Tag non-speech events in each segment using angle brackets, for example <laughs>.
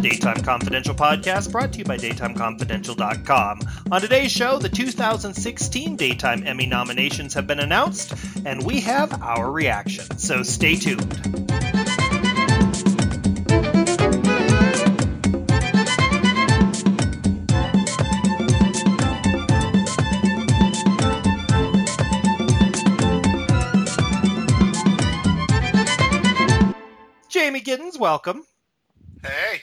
the Daytime Confidential podcast brought to you by DaytimeConfidential.com. On today's show, the 2016 Daytime Emmy nominations have been announced, and we have our reaction. So stay tuned. Jamie Giddens, welcome. Hey.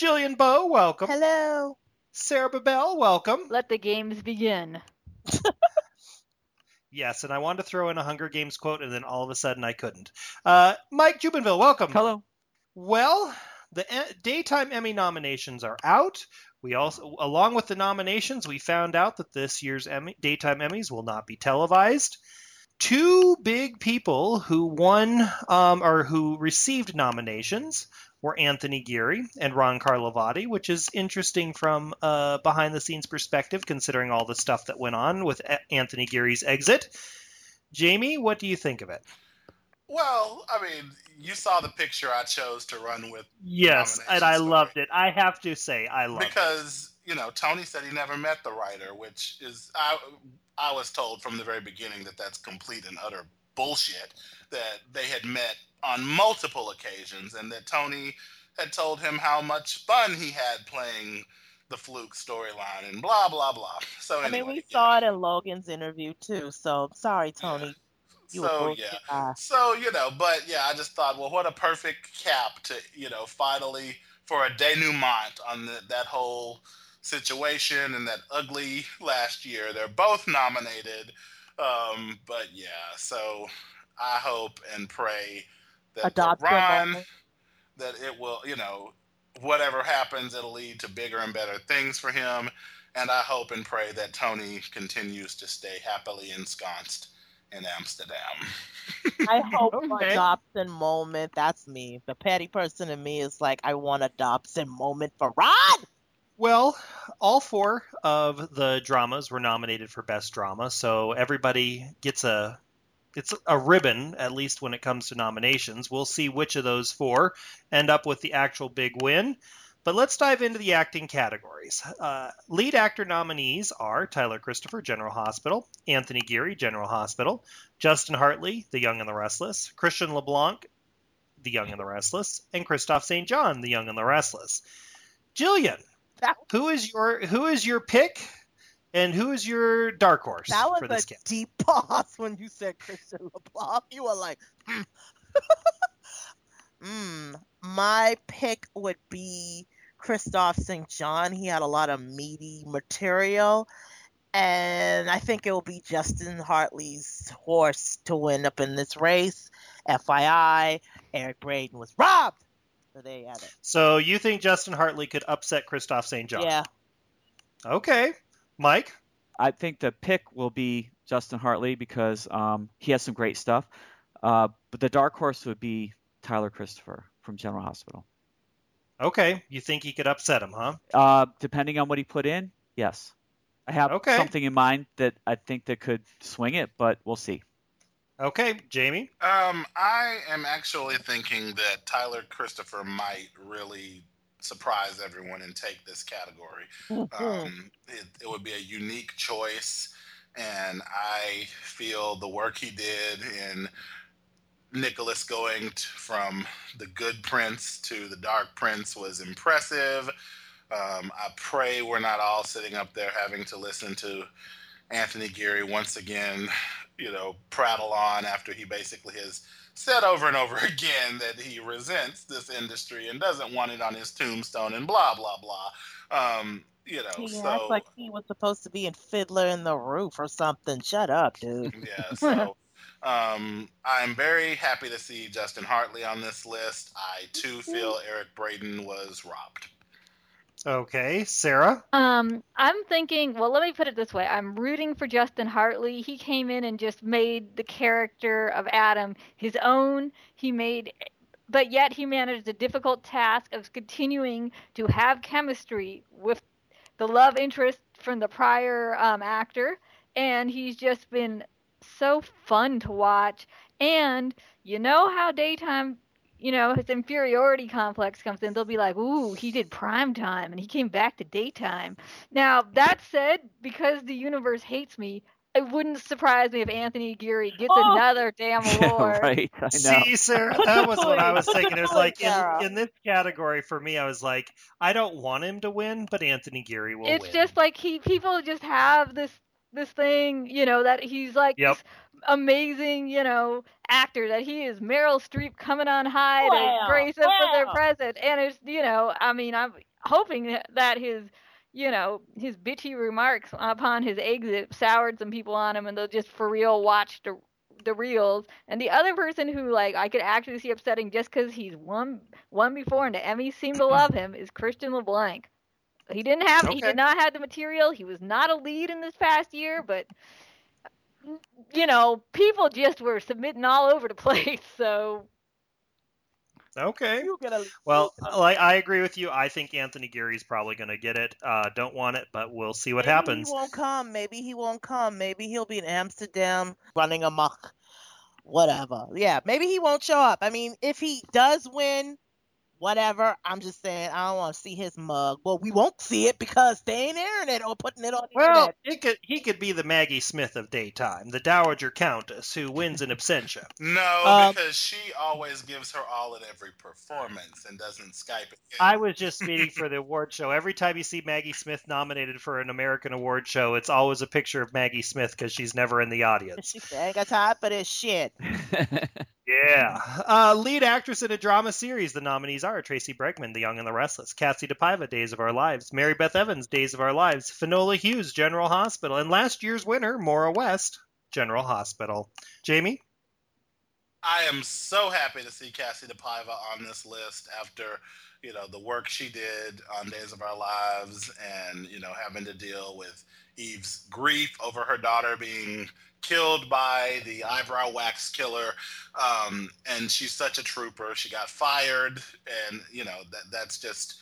Jillian Bowe, welcome. Hello. Sara Bibel, welcome. Let the games begin. <laughs> Yes, and I wanted to throw in a Hunger Games quote, and then all of a sudden I couldn't. Uh, Mike Jubinville, welcome. Hello. Well, the e- daytime Emmy nominations are out. We also, along with the nominations, we found out that this year's Emmy, daytime Emmys will not be televised. Two big people who won um, or who received nominations were Anthony Geary and Ron Carlivati, which is interesting from a behind the scenes perspective, considering all the stuff that went on with Anthony Geary's exit. Jamie, what do you think of it? Well, I mean, you saw the picture I chose to run with Yes, and I story. loved it. I have to say, I loved it. because you know Tony said he never met the writer, which is I I was told from the very beginning that that's complete and utter bullshit. That they had met on multiple occasions, and that Tony had told him how much fun he had playing the fluke storyline and blah blah blah. So I mean, we yeah. saw it in Logan's interview too. So sorry, Tony. You so yeah. guy. So, you know, but yeah, I just thought, well, what a perfect cap to, you know, finally for a denouement on the, that whole situation and that ugly last year. They're both nominated. Um, but yeah, so I hope and pray that Adopt for your Ron, moment. that it will, you know, whatever happens, it'll lead to bigger and better things for him. And I hope and pray that Tony continues to stay happily ensconced in Amsterdam. I hope <laughs> Okay. a Dobson moment. That's me. The petty person in me is like, I want a Dobson moment for Rod. Well, all four of the dramas were nominated for best drama, so everybody gets a it's a ribbon at least when it comes to nominations. We'll see which of those four end up with the actual big win. But let's dive into the acting categories. Uh, lead actor nominees are Tyler Christopher, General Hospital, Anthony Geary, General Hospital, Justin Hartley, The Young and the Restless, Christian LeBlanc, The Young and the Restless, and Kristoff St. John, The Young and the Restless. Jillian, who is your who is your pick, and who is your dark horse that for was this a cast? deep <laughs> pause when you said Christian LeBlanc. You were like, hmm. <laughs> Hmm. My pick would be Kristoff St. John. He had a lot of meaty material. And I think it will be Justin Hartley's horse to win up in this race. FYI, Eric Braeden was robbed. So there you have it. So you think Justin Hartley could upset Kristoff St. John? Yeah. Okay, Mike. I think the pick will be Justin Hartley because um, he has some great stuff. Uh, but the dark horse would be Tyler Christopher from General Hospital. Okay, you think he could upset him, huh? Uh, depending on what he put in, yes. I have Okay. something in mind that I think that could swing it, but we'll see. Okay, Jamie. Um, I am actually thinking that Tyler Christopher might really surprise everyone and take this category. Um, it, it would be a unique choice, and I feel the work he did in Nicholas going t- from the Good Prince to the Dark Prince was impressive. Um, I pray we're not all sitting up there having to listen to Anthony Geary once again, you know, prattle on after he basically has said over and over <laughs> again that he resents this industry and doesn't want it on his tombstone and blah blah blah. Um, you know, He so like he was supposed to be in Fiddler in the Roof or something. Shut up, dude. yeah, <laughs> so um, I'm very happy to see Justin Hartley on this list. I too feel Eric Braeden was robbed. Okay, Sarah. Um, I'm thinking. Well, let me put it this way: I'm rooting for Justin Hartley. He came in and just made the character of Adam his own. He made, but yet he managed the difficult task of continuing to have chemistry with the love interest from the prior um, actor, and he's just been so fun to watch. And you know how daytime you know, his inferiority complex comes in, they'll be like, "Ooh, he did prime time and he came back to daytime." Now, that said, because the universe hates me, it wouldn't surprise me if Anthony Geary gets Oh. another damn <laughs> award. right. I know. See, Sarah, <laughs> that was what I was thinking. It was like in, in this category for me, I was like, I don't want him to win, but Anthony Geary will it's win. just like he people just have this this thing, you know, that he's like Yep. Amazing, you know, actor that he is Meryl Streep coming on high Wow, to grace him with their wow. present. And it's you know, I mean, I'm hoping that his you know, his bitchy remarks upon his exit soured some people on him and they'll just for real watch the the reels and the other person who like I could actually see upsetting just because he's won won before and the Emmys seem to love him is Christian LeBlanc. He didn't have he did not have the material. He was not a lead in this past year, but you know, people just were submitting all over the <laughs> place. So okay. Get a Well, like I agree with you. I think Anthony Geary's probably going to get it. Uh, don't want it, but we'll see what maybe happens. He won't come. Maybe he won't come. Maybe he'll be in Amsterdam running amok. Whatever. Yeah, maybe he won't show up. I mean, if he does win, whatever. I'm just saying I don't want to see his mug. Well, we won't see it because they ain't airing it or putting it on the Well, internet. it could he could be the Maggie Smith of daytime, the Dowager Countess who wins in absentia. <laughs> No, Um, because she always gives her all at every performance and doesn't Skype it. I was just speaking for the award show. Every time you see Maggie Smith nominated for an American award show, it's always a picture of Maggie Smith because she's never in the <laughs> audience. She ain't got time for this shit. <laughs> Yeah. Uh, lead actress in a drama series. The nominees are Tracey Bregman, The Young and the Restless, Kassie DePaiva, Days of Our Lives, Mary Beth Evans, Days of Our Lives, Finola Hughes, General Hospital, and last year's winner, Maura West, General Hospital. Jamie? I am so happy to see Kassie DePaiva on this list after, you know, the work she did on Days of Our Lives and, you know, having to deal with Eve's grief over her daughter being killed by the eyebrow wax killer. Um, and she's such a trooper. She got fired and, you know, that that's just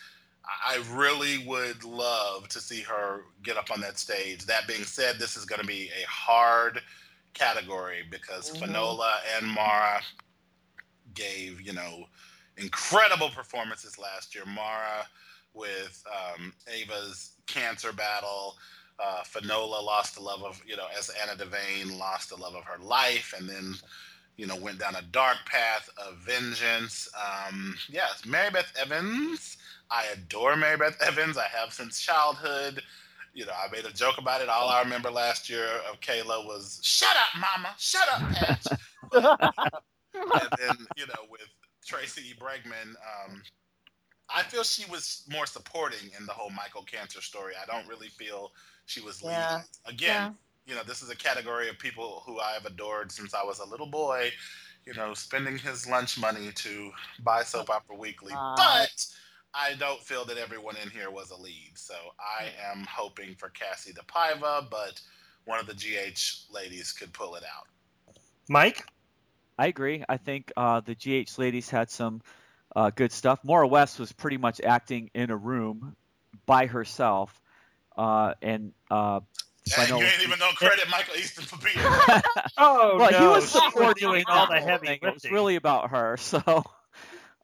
I I really would love to see her get up on that stage. That being said, this is going to be a hard category because Mhm. Finola and Maura gave, you know, incredible performances last year. Maura with um, Ava's cancer battle. Uh, Finola lost the love of, you know, as Anna Devane lost the love of her life and then, you know, went down a dark path of vengeance. Um, yes, Mary Beth Evans. I adore Mary Beth Evans. I have since childhood. You know, I made a joke about it. All I remember last year of Kayla was, shut up, mama, shut up, Patch. <laughs> and then, you know, with Tracey E. Bregman, um, I feel she was more supporting in the whole Michael Cancer story. I don't really feel she was leading. Yeah. Again, you know, this is a category of people who I have adored since I was a little boy, you know, spending his lunch money to buy Soap Opera Weekly. Uh, but I don't feel that everyone in here was a lead. So I am hoping for Kassie DePaiva, but one of the GH ladies could pull it out. Mike? I agree. I think uh, the GH ladies had some uh, good stuff. Maura West was pretty much acting in a room by herself, uh, and uh, Dang, Finola- you ain't even gonna <laughs> credit Michael Easton for being. <laughs> Oh, well, no. he was supporting all the heavy. It was really about her. <laughs> So,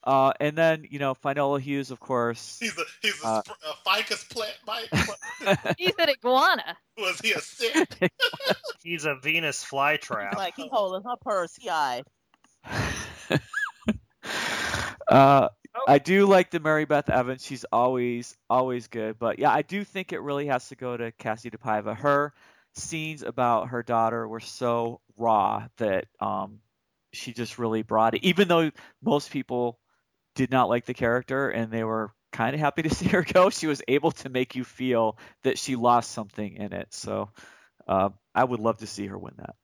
uh, and then you know, Finola Hughes, of course. He's a he's a, Uh, sp- a ficus plant, Mike. <laughs> <laughs> he's an iguana. Was he a sick? <laughs> He's a Venus flytrap. like he holding her purse. He eyed. uh, I do like the Mary Beth Evans. She's always always good. But yeah, I do think it really has to go to Kassie DePaiva. Her scenes about her daughter were so raw that um, she just really brought it. Even though most people did not like the character and they were kind of happy to <laughs> see her go, she was able to make you feel that she lost something in it. So uh, I would love to see her win that.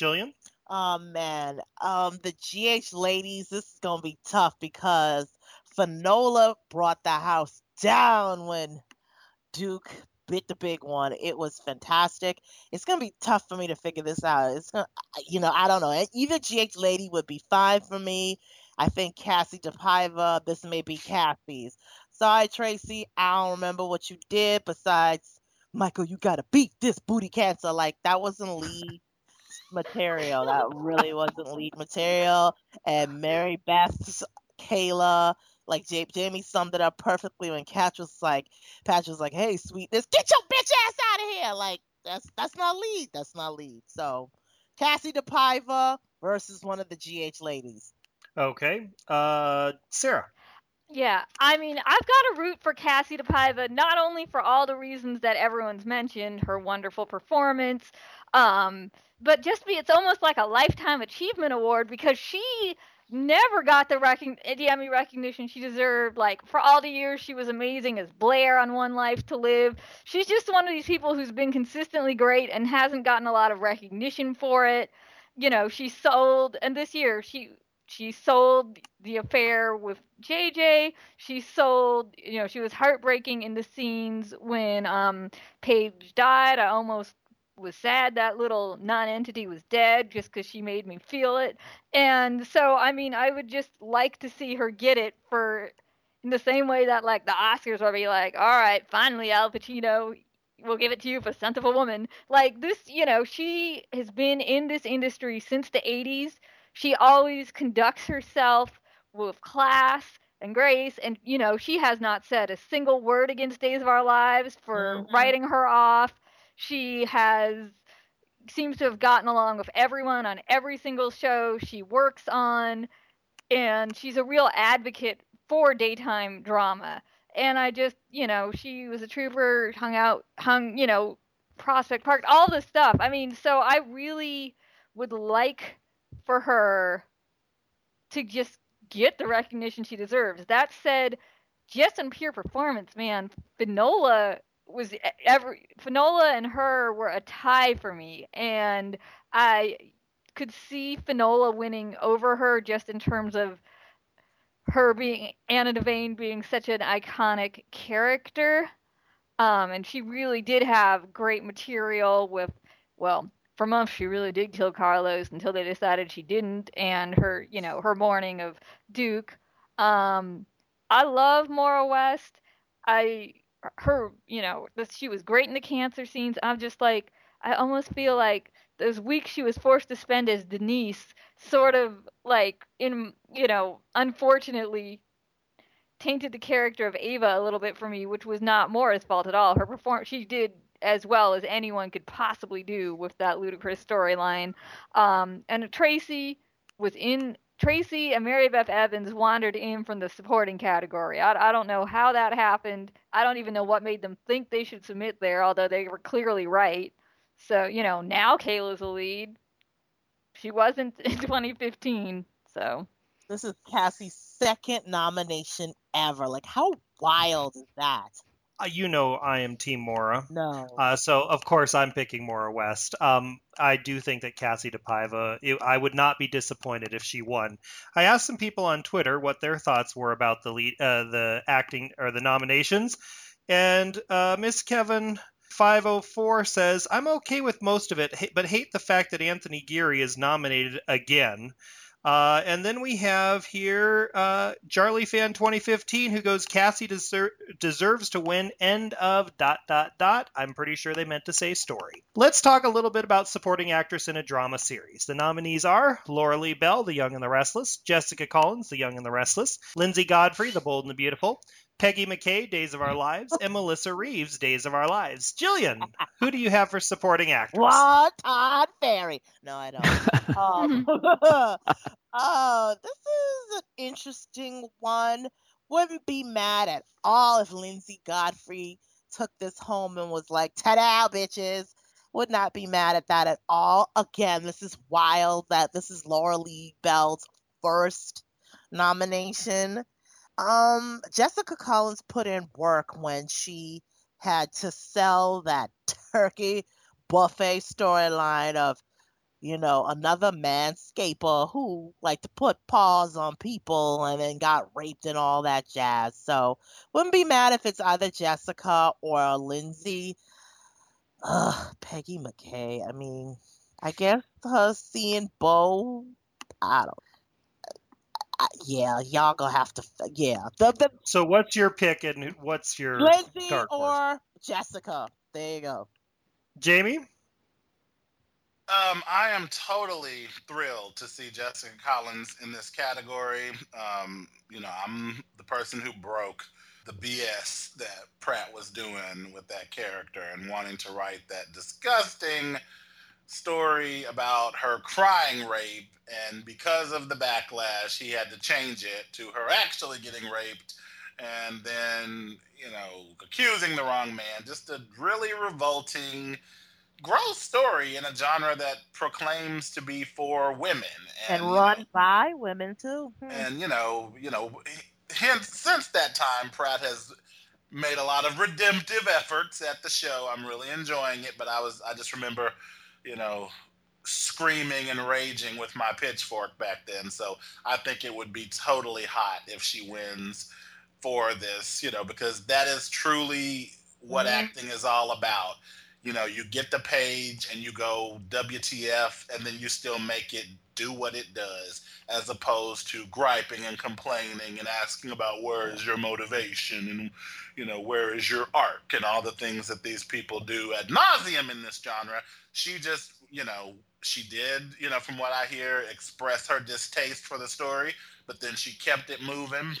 Jillian? Oh man, um, the GH ladies, this is gonna be tough because Finola brought the house down when Duke bit the big one. It was fantastic. It's gonna be tough for me to figure this out. It's gonna, you know, I don't know. Either GH lady would be fine for me. I think Kassie DePaiva. This may be Kassie's. Sorry, Tracy. I don't remember what you did besides Michael. You gotta beat this booty cancer. Like that wasn't lead. material. That really wasn't lead material. And Mary Beth's Kayla, like J- Jamie summed it up perfectly when Catch was like, Patch was like, "Hey, sweetness, get your bitch ass out of here!" Like that's that's not lead. That's not lead. So Kassie DePaiva versus one of the GH ladies. Okay, uh, Sarah. Yeah, I mean, I've got to root for Kassie DePaiva not only for all the reasons that everyone's mentioned, her wonderful performance, um, but just be it's almost like a lifetime achievement award because she never got the, the Emmy recognition she deserved. Like for all the years she was amazing as Blair on One Life to Live. She's just one of these people who's been consistently great and hasn't gotten a lot of recognition for it. You know, she sold, and this year she she sold the affair with JJ. She sold, you know, she was heartbreaking in the scenes when um Paige died. I almost was sad that little non-entity was dead just because she made me feel it. And so, I mean, I would just like to see her get it for in the same way that like the Oscars will be like, all right, finally Al Pacino, we'll give it to you for Scent of a Woman. Like this, you know, she has been in this industry since the 80s she always conducts herself with class and grace and you know she has not said a single word against days of our lives for Mhm. writing her off. She has seems to have gotten along with everyone on every single show she works on and she's a real advocate for daytime drama. And i just you know she was a trooper hung out hung you know prospect park all this stuff. I mean so i really would like for her to just get the recognition she deserves. That said, just in pure performance, man, Finola was every Finola and her were a tie for me, and I could see Finola winning over her just in terms of her being Anna Devane being such an iconic character. Um, and she really did have great material with, well, for months she really did kill Carlos until they decided she didn't, and her, you know, her mourning of Duke. Um, I love Maura West. I her, you know, that she was great in the cancer scenes. I'm just like, I almost feel like those weeks she was forced to spend as Denise, sort of like in, you know, unfortunately tainted the character of Ava a little bit for me, which was not Maura's fault at all. Her performance, she did as well as anyone could possibly do with that ludicrous storyline. Um, and Tracy was in Tracy and Mary Beth Evans wandered in from the supporting category. I, I don't know how that happened. I don't even know what made them think they should submit there, although they were clearly right. So, you know, now Kayla's the lead. She wasn't <laughs> in 2015, so. This is Kassie's second nomination ever. Like, how wild is that? Uh, you know I am Team Maura. No. Uh, so of course I'm picking Maura West. Um, I do think that Kassie DePaiva. It, I would not be disappointed if she won. I asked some people on Twitter what their thoughts were about the lead, uh, the acting or the nominations, and uh, Miss Kevin. 504 says, I'm okay with most of it, but hate the fact that Anthony Geary is nominated again. Uh, and then we have here uh, Charlie Fan 2015 who goes Cassie deser- deserves to win. End of dot dot dot. I'm pretty sure they meant to say story. Let's talk a little bit about supporting actress in a drama series. The nominees are Lauralee Bell, The Young and the Restless, Jessica Collins, The Young and the Restless, Linsey Godfrey, The Bold and the Beautiful, Peggy McCay, Days of Our Lives, and Melissa Reeves, Days of Our Lives. Jillian, who do you have for supporting actress? What? Todd Ferry. No, I don't. <laughs> um, oh, <laughs> this is an interesting one. Wouldn't be mad at all if Linsey Godfrey took this home and was like, ta-da, bitches. Would not be mad at that at all. Again, this is wild that this is Lauralee Bell's first nomination. Um, Jessica Collins put in work when she had to sell that <laughs> turkey buffet storyline of, you know, another manscaper who liked to put paws on people and then got raped and all that jazz. So wouldn't be mad if it's either Jessica or Linsey. Ugh, Peggy McCay. I mean, I guess her seeing Bo, I don't uh, yeah, y'all gonna have to. Yeah, the, the So what's your pick and what's your Linsey dark horse? or Jessica. There you go. Jamie? Um, I am totally thrilled to see Jessica Collins in this category. Um, you know, I'm the person who broke the BS that Pratt was doing with that character and wanting to write that disgusting story about her crying rape. And because of the backlash, he had to change it to her actually getting raped and then, you know, accusing the wrong man. Just a really revolting gross story in a genre that proclaims to be for women and, and run by women too. Hmm. And you know, you know, hence since that time, Pratt has made a lot of redemptive efforts at the show. I'm really enjoying it, but I was I just remember, you know, screaming and raging with my pitchfork back then. So I think it would be totally hot if she wins for this, you know, because that is truly what mm-hmm. acting is all about. You know, you get the page and you go WTF, and then you still make it do what it does, as opposed to griping and complaining and asking about where is your motivation and you know where is your arc and all the things that these people do ad nauseum in this genre. She just, you know, she did, you know, from what I hear, express her distaste for the story, but then she kept it moving.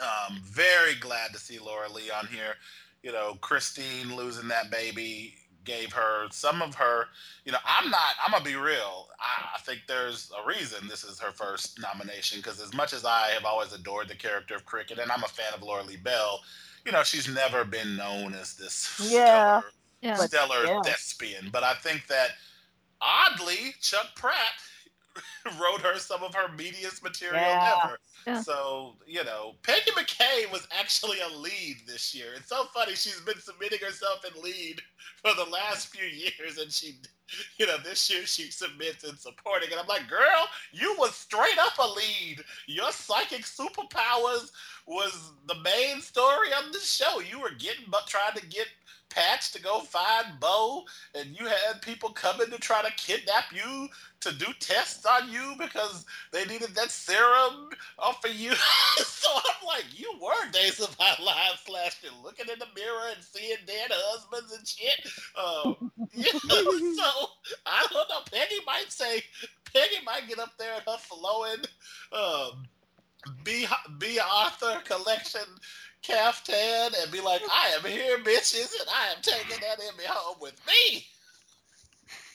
Um, very glad to see Lauralee on here. You know, Christine losing that baby gave her some of her you know i'm not i'm gonna be real i, I think there's a reason this is her first nomination because as much as i have always adored the character of cricket and i'm a fan of lauralee bell you know she's never been known as this yeah. stellar, yeah. stellar yeah. thespian but i think that oddly chuck pratt <laughs> wrote her some of her meatiest material yeah. ever yeah. So, you know, Peggy McCay was actually a lead this year. It's so funny. She's been submitting herself in lead for the last few years, and she, <laughs> you know, this year she submits in supporting. And I'm like, girl, you was straight up a lead. Your psychic superpowers was the main story of the show. You were getting, but trying to get Patch to go find Bo, and you had people coming to try to kidnap you to do tests on you because they needed that serum off of you. <laughs> so I'm like, you were Days of My Life slash looking in the mirror and seeing dead husbands and shit. Um, <laughs> you know, so I don't know. Peggy might say, Peggy might get up there and her flowing um, B. B. Arthur collection caftan and be like, I am here, bitches, and I am taking that Emmy home with me.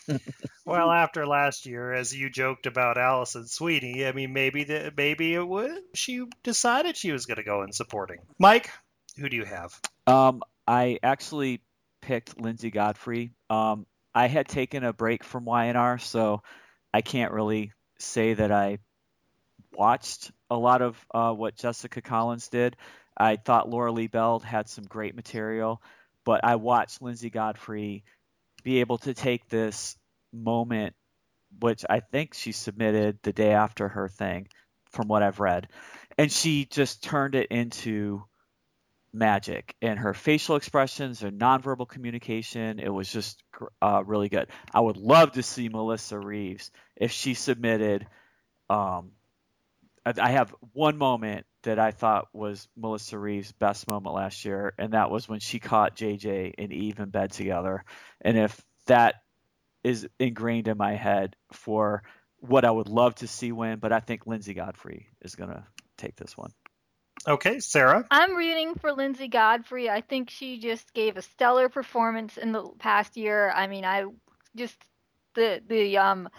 <laughs> well, after last year, as you joked about Alison Sweeney, I mean, maybe the, maybe it would. She decided she was going to go in supporting. Mike, who do you have? Um, I actually picked Linsey Godfrey. Um, I had taken a break from YNR, so I can't really say that I watched a lot of uh, what Jessica Collins did. I thought Lauralee Bell had some great material, but I watched Linsey Godfrey be able to take this moment, which I think she submitted the day after her thing, from what I've read, and she just turned it into magic and her facial expressions and nonverbal communication. It was just uh, really good. I would love to see melissa reeves if she submitted um, I have one moment that I thought was Melissa Reeves' best moment last year, and that was when she caught JJ and Eve in bed together. And if that is ingrained in my head for what I would love to see win, but I think Linsey Godfrey is going to take this one. Okay, Sarah. I'm rooting for Linsey Godfrey. I think she just gave a stellar performance in the past year. I mean, I just the the um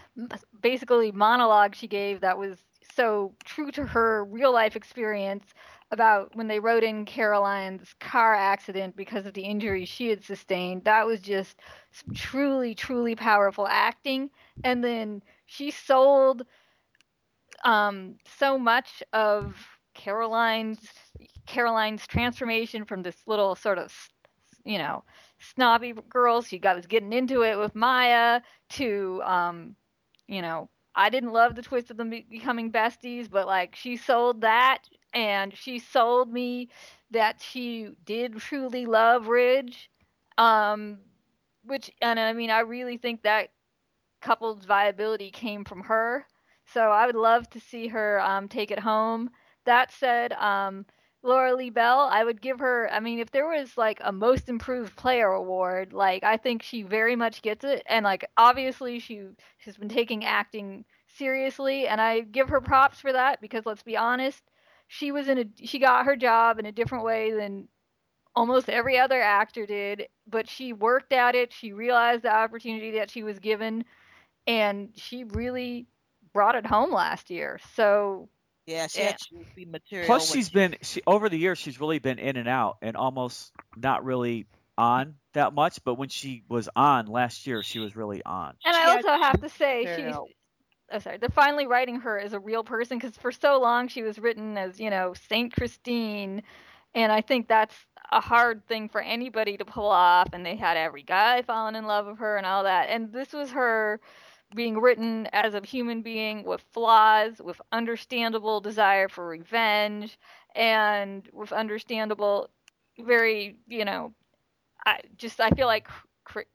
basically monologue she gave that was so true to her real life experience about when they wrote in Caroline's car accident because of the injuries she had sustained. That was just truly, truly powerful acting. And then she sold um, so much of Caroline's Caroline's transformation from this little sort of, you know, snobby girl. She got was getting into it with Maya to, um, you know, I didn't love the twist of them becoming besties, but like she sold that and she sold me that she did truly love Ridge. Um, which, and I mean, I really think that couple's viability came from her. So I would love to see her um, take it home. That said, um, Lauralee Bell, I would give her. I mean, if there was like a most improved player award, like I think she very much gets it. And like obviously she has been taking acting seriously, and I give her props for that because let's be honest, she was in a she got her job in a different way than almost every other actor did, but she worked at it. She realized the opportunity that she was given, and she really brought it home last year. So Yeah, she Yeah. had juicy material. Plus, when she's she- been she over the years she's really been in and out and almost not really on that much. But when she was on last year, she was really on. And She I also have to say she's oh sorry, they're finally writing her as a real person because for so long she was written as, you know, Saint Christine and I think that's a hard thing for anybody to pull off and they had every guy falling in love with her and all that. And this was her being written as a human being with flaws, with understandable desire for revenge, and with understandable, very, you know, I just I feel like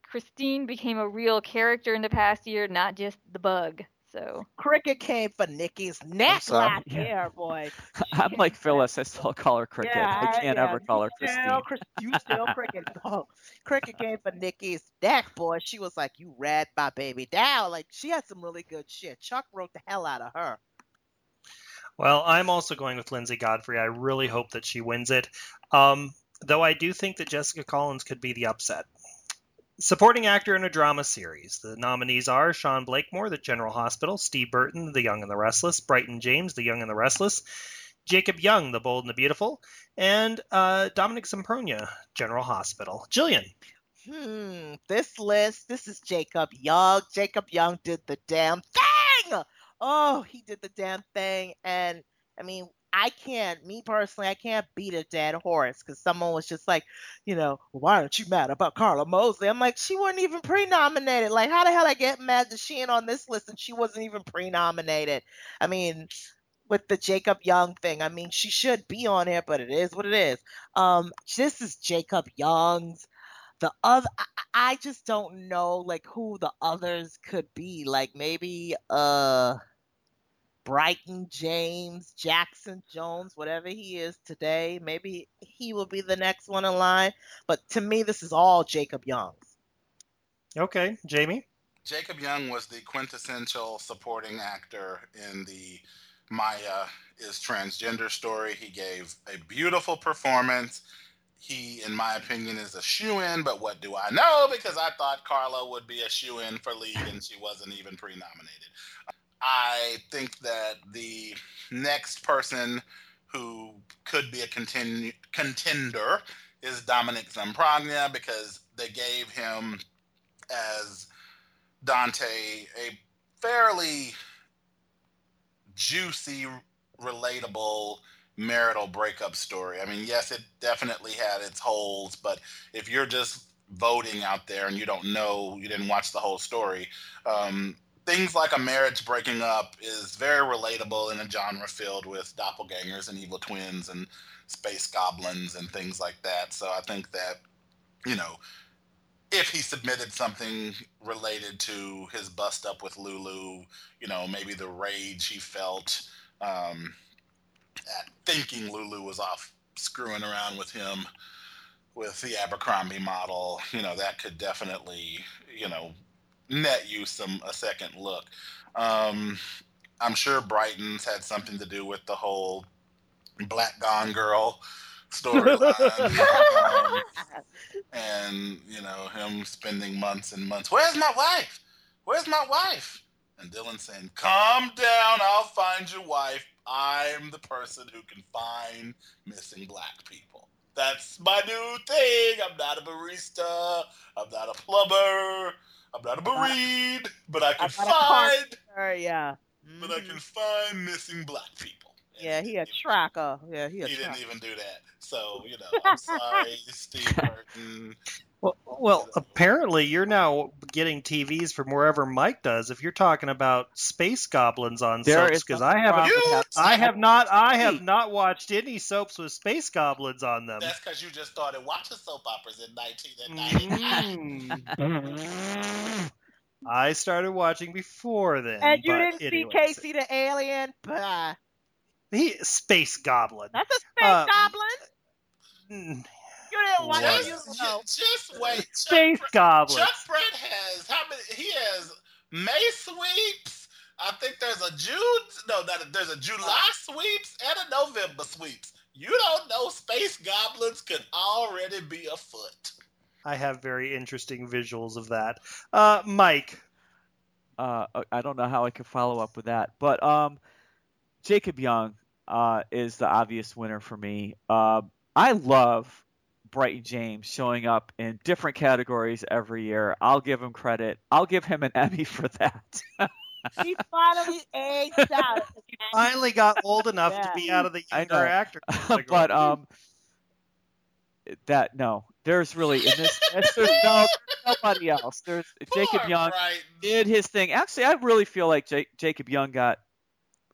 Christine became a real character in the past year, not just the bug. So Cricket came for Nikki's neck sorry. last Yeah. year, boy. <laughs> I'm like Phyllis. I still call her Cricket. I can't yeah, ever call her you Christine. Still, Chris, you still cricket. <laughs> Oh, cricket came for Nikki's neck, boy. She was like, "You read my baby down." Like she had some really good shit. Chuck wrote the hell out of her. Well, I'm also going with Linsey Godfrey. I really hope that she wins it. Um, though I do think that Jessica Collins could be the upset. Supporting actor in a drama series. The nominees are Sean Blakemore, The General Hospital, Steve Burton, The Young and the Restless, Bryton James, The Young and the Restless, Jacob Young, The Bold and the Beautiful, and uh, Dominic Zamprogna, General Hospital. Jillian. Hmm. This list. This is Jacob Young. Jacob Young did the damn thing. Oh, he did the damn thing, and I mean, I can't, me personally, I can't beat a dead horse because someone was just like, you know, why aren't you mad about Karla Mosley? I'm like, she wasn't even pre-nominated. Like, how the hell I get mad that she ain't on this list and she wasn't even pre-nominated? I mean, with the Jacob Young thing, I mean, she should be on here, but it is what it is. Um, this is Jacob Young's. The other, I, I just don't know, like who the others could be. Like maybe, uh. Bryton James, Jackson Jones, whatever he is today. Maybe he will be the next one in line. But to me, this is all Jacob Young's. Okay, Jamie. Jacob Young was the quintessential supporting actor in the Maya is transgender story. He gave a beautiful performance. He, in my opinion, is a shoe in, but what do I know? Because I thought Karla would be a shoe in for lead and she wasn't even pre nominated. I think that the next person who could be a continu- contender is Dominic Zamprogna because they gave him as Dante a fairly juicy, relatable marital breakup story. I mean, yes, it definitely had its holes, but if you're just voting out there and you don't know, you didn't watch the whole story, um, things like a marriage breaking up is very relatable in a genre filled with doppelgangers and evil twins and space goblins and things like that. So I think that, you know, if he submitted something related to his bust up with Lulu, you know, maybe the rage he felt um, at thinking Lulu was off screwing around with him with the Abercrombie model, you know, that could definitely, you know, net you some a second look. Um, I'm sure Bryton's had something to do with the whole Black Gone Girl storyline. <laughs> um, and you know him spending months and months. Where's my wife? Where's my wife? And Dylan saying, "Calm down. I'll find your wife. I'm the person who can find missing black people. That's my new thing. I'm not a barista. I'm not a plumber. I'm not a marine. But I can I'm not a car- find. Uh, yeah. But I can find missing black people. And Yeah, he a tracker. Yeah, he a He didn't even do that. So you know, I'm sorry, Steve Burton. <laughs> Well, well, apparently you're now getting TVs from wherever Mike does. If you're talking about space goblins on There soaps, because I haven't, You- I have not, I have not watched any soaps with space goblins on them. That's because you just started watching soap operas in 1999. Mm. <laughs> I started watching before then. And you didn't see. Casey the alien? Bah. he space goblin. That's a space Uh, goblin. You didn't watch What? it. You Just, don't know. just wait. Chuck, Space goblin. Chuck Pratt has how many? He has May sweeps. I think there's a June. No, not a, there's a July sweeps and a November sweeps. You don't know space goblins could already be afoot. I have very interesting visuals of that. Uh, Mike, Uh, I don't know how I could follow up with that, but um, Jacob Young uh, is the obvious winner for me. Uh, I love Bryton James showing up in different categories every year. I'll give him credit. I'll give him an <laughs> Emmy for that. <laughs> <laughs> He finally aged out. finally got old enough to be out of the younger actor. but um, that no, there's really in this. There's no nobody else. There's Jacob Young Bryton. did his thing. Actually, I really feel like Jake, Jacob Young got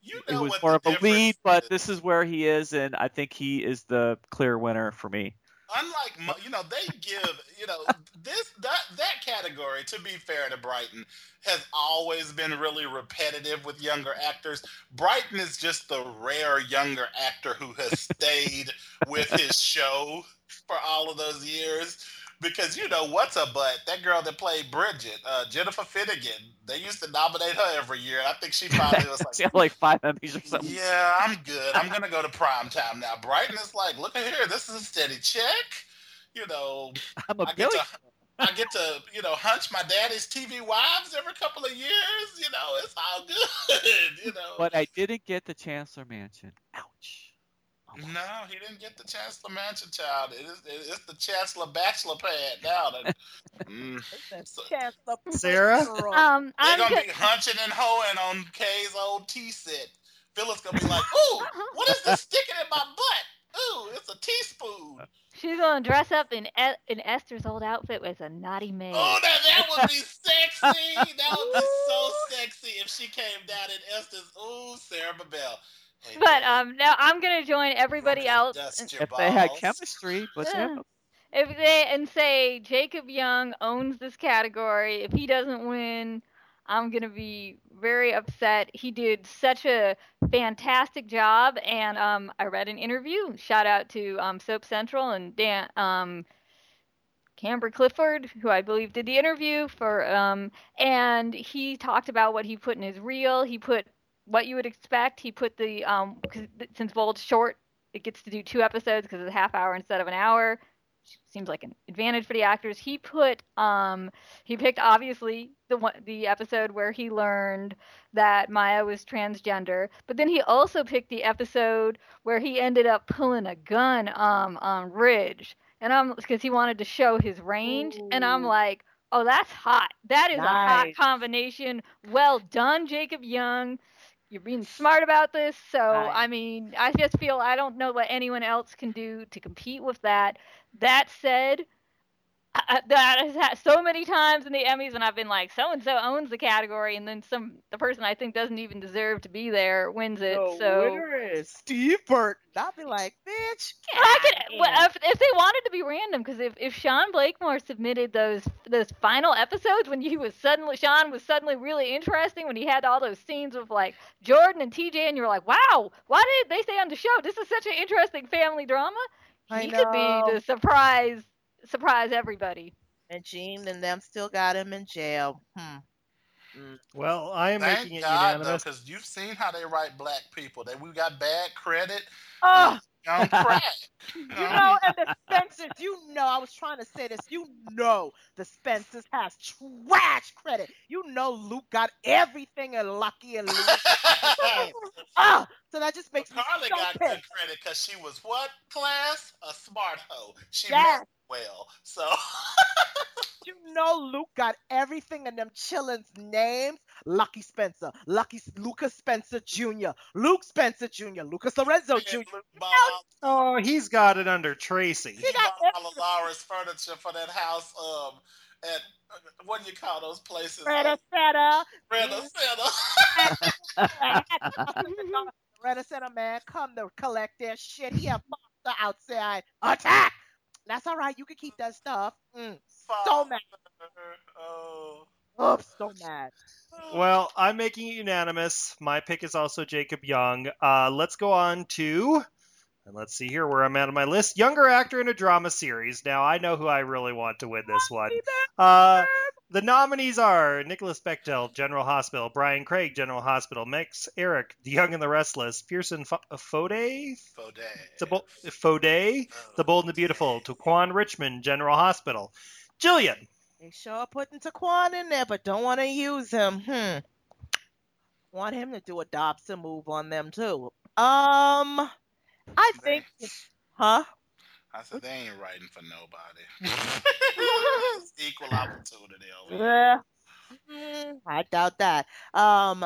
You know it was more of a difference lead, but this is where he is, and I think he is the clear winner for me. Unlike you know they give you know this that that category to be fair to bryton has always been really repetitive with younger actors. Bryton is just the rare younger actor who has stayed with his show for all of those years because you know what's a butt that girl that played bridget uh, jennifer finnigan they used to nominate her every year and i think she finally was <laughs> like She had like five Emmys or something. yeah, I'm good. I'm gonna <laughs> go to prime time now. Bryton is like, look at here, this is a steady check. You know, I'm a I get to I get to, you know, hunch my daddy's TV wives every couple of years. You know, it's all good. <laughs> You know. But I didn't get the Chancellor Mansion. Ouch. No, he didn't get the Chancellor Mansion child. It is it's the Chancellor Bachelor pad now. That, <laughs> mm. Chancellor Sarah? Um, They're I'm gonna be hunching and hoeing on Kay's old tea set. Phyllis gonna be like, "Ooh, what is this sticking in my butt? Ooh, it's a teaspoon." she's gonna dress up in in Esther's old outfit with a naughty maid. Oh, now that would be sexy. That would be so <laughs> sexy if she came down in Esther's. Ooh, Sara Bibel. Hey, But um, now I'm gonna join everybody else. dust your If they had chemistry, <laughs> but they Yeah. if they and say Jacob Young owns this category, if he doesn't win, I'm gonna be very upset. He did such a fantastic job, and um, I read an interview. Shout out to um, Soap Central and Dan um, Camber Clifford, who I believe did the interview for, um, and he talked about what he put in his reel. He put what you would expect. He put the um, 'cause since Bold's short, it gets to do two episodes because it's a half hour instead of an hour seems like an advantage for the actors. He put um he picked obviously the one the episode where he learned that Maya was transgender, but then he also picked the episode where he ended up pulling a gun um on Ridge. And I'm because he wanted to show his range and I'm like, "Oh, that's hot. That is a hot combination. Well done, Jacob Young." You're being smart about this, so Nice. I mean, I just feel I don't know what anyone else can do to compete with that. That said, I, that has had so many times in the Emmys when I've been like, so and so owns the category, and then some the person I think doesn't even deserve to be there wins it. The so winner is Steve Burton. I'll be like, bitch. I could, well, if, if they wanted to be random, because if, if Sean Blakemore submitted those those final episodes when he was suddenly Sean was suddenly really interesting when he had all those scenes with like Jordan and TJ, and you were like, wow, why did they stay on the show? This is such an interesting family drama. I He could be know. the surprise surprise everybody. And Gene and them still got him in jail. Hmm. Well, I am Thank making it God, though, unanimous. because you've seen how they write black people. That we got bad credit Oh, on crack. <laughs> you know, and the Spencers, you know, I was trying to say this. You know, the Spencers has trash credit. You know, Luke got everything and Lucky and Luke. <laughs> Ah, so that just makes me Carly so got pissed. good credit because she was what class? A smart hoe. She Yes. Meant well. So <laughs> You know, Luke got everything in them chillins' names. Lucky Spencer, Lucky Lucas Spencer Jr., Luke Spencer Jr., Lucas Lorenzo Jr. Luke Oh, he's got it under Tracy. he got all of Laura's furniture for that house. Um, at uh, what do you call those places? Retta Center. Retta Center. <laughs> Retta Center man come to collect their shit. He have monster outside. Attack! That's all right. You can keep that stuff. Mm. So mad. Oh. I'm so mad. <sighs> Well, I'm making it unanimous. My pick is also Jacob Young. Uh, let's go on to, and let's see here where I'm at on my list. Younger actor in a drama series. Now I know who I really want to win this one. Uh, the nominees are Nicholas Bechtel, General Hospital, Brian Craig, General Hospital, Max Ehrich, The Young and the Restless, Pierson F- Fode, Fode. the Bo- Fode, The Bold and the Beautiful, Tequan Richmond, General Hospital, Jillian. They sure putting Tequan in there, but don't want to use him. Hmm. Want him to do a Dobson move on them too. Um, I think, huh? I said they ain't writing for nobody. <laughs> <laughs> Equal opportunity over. Yeah. Mm, I doubt that. Um,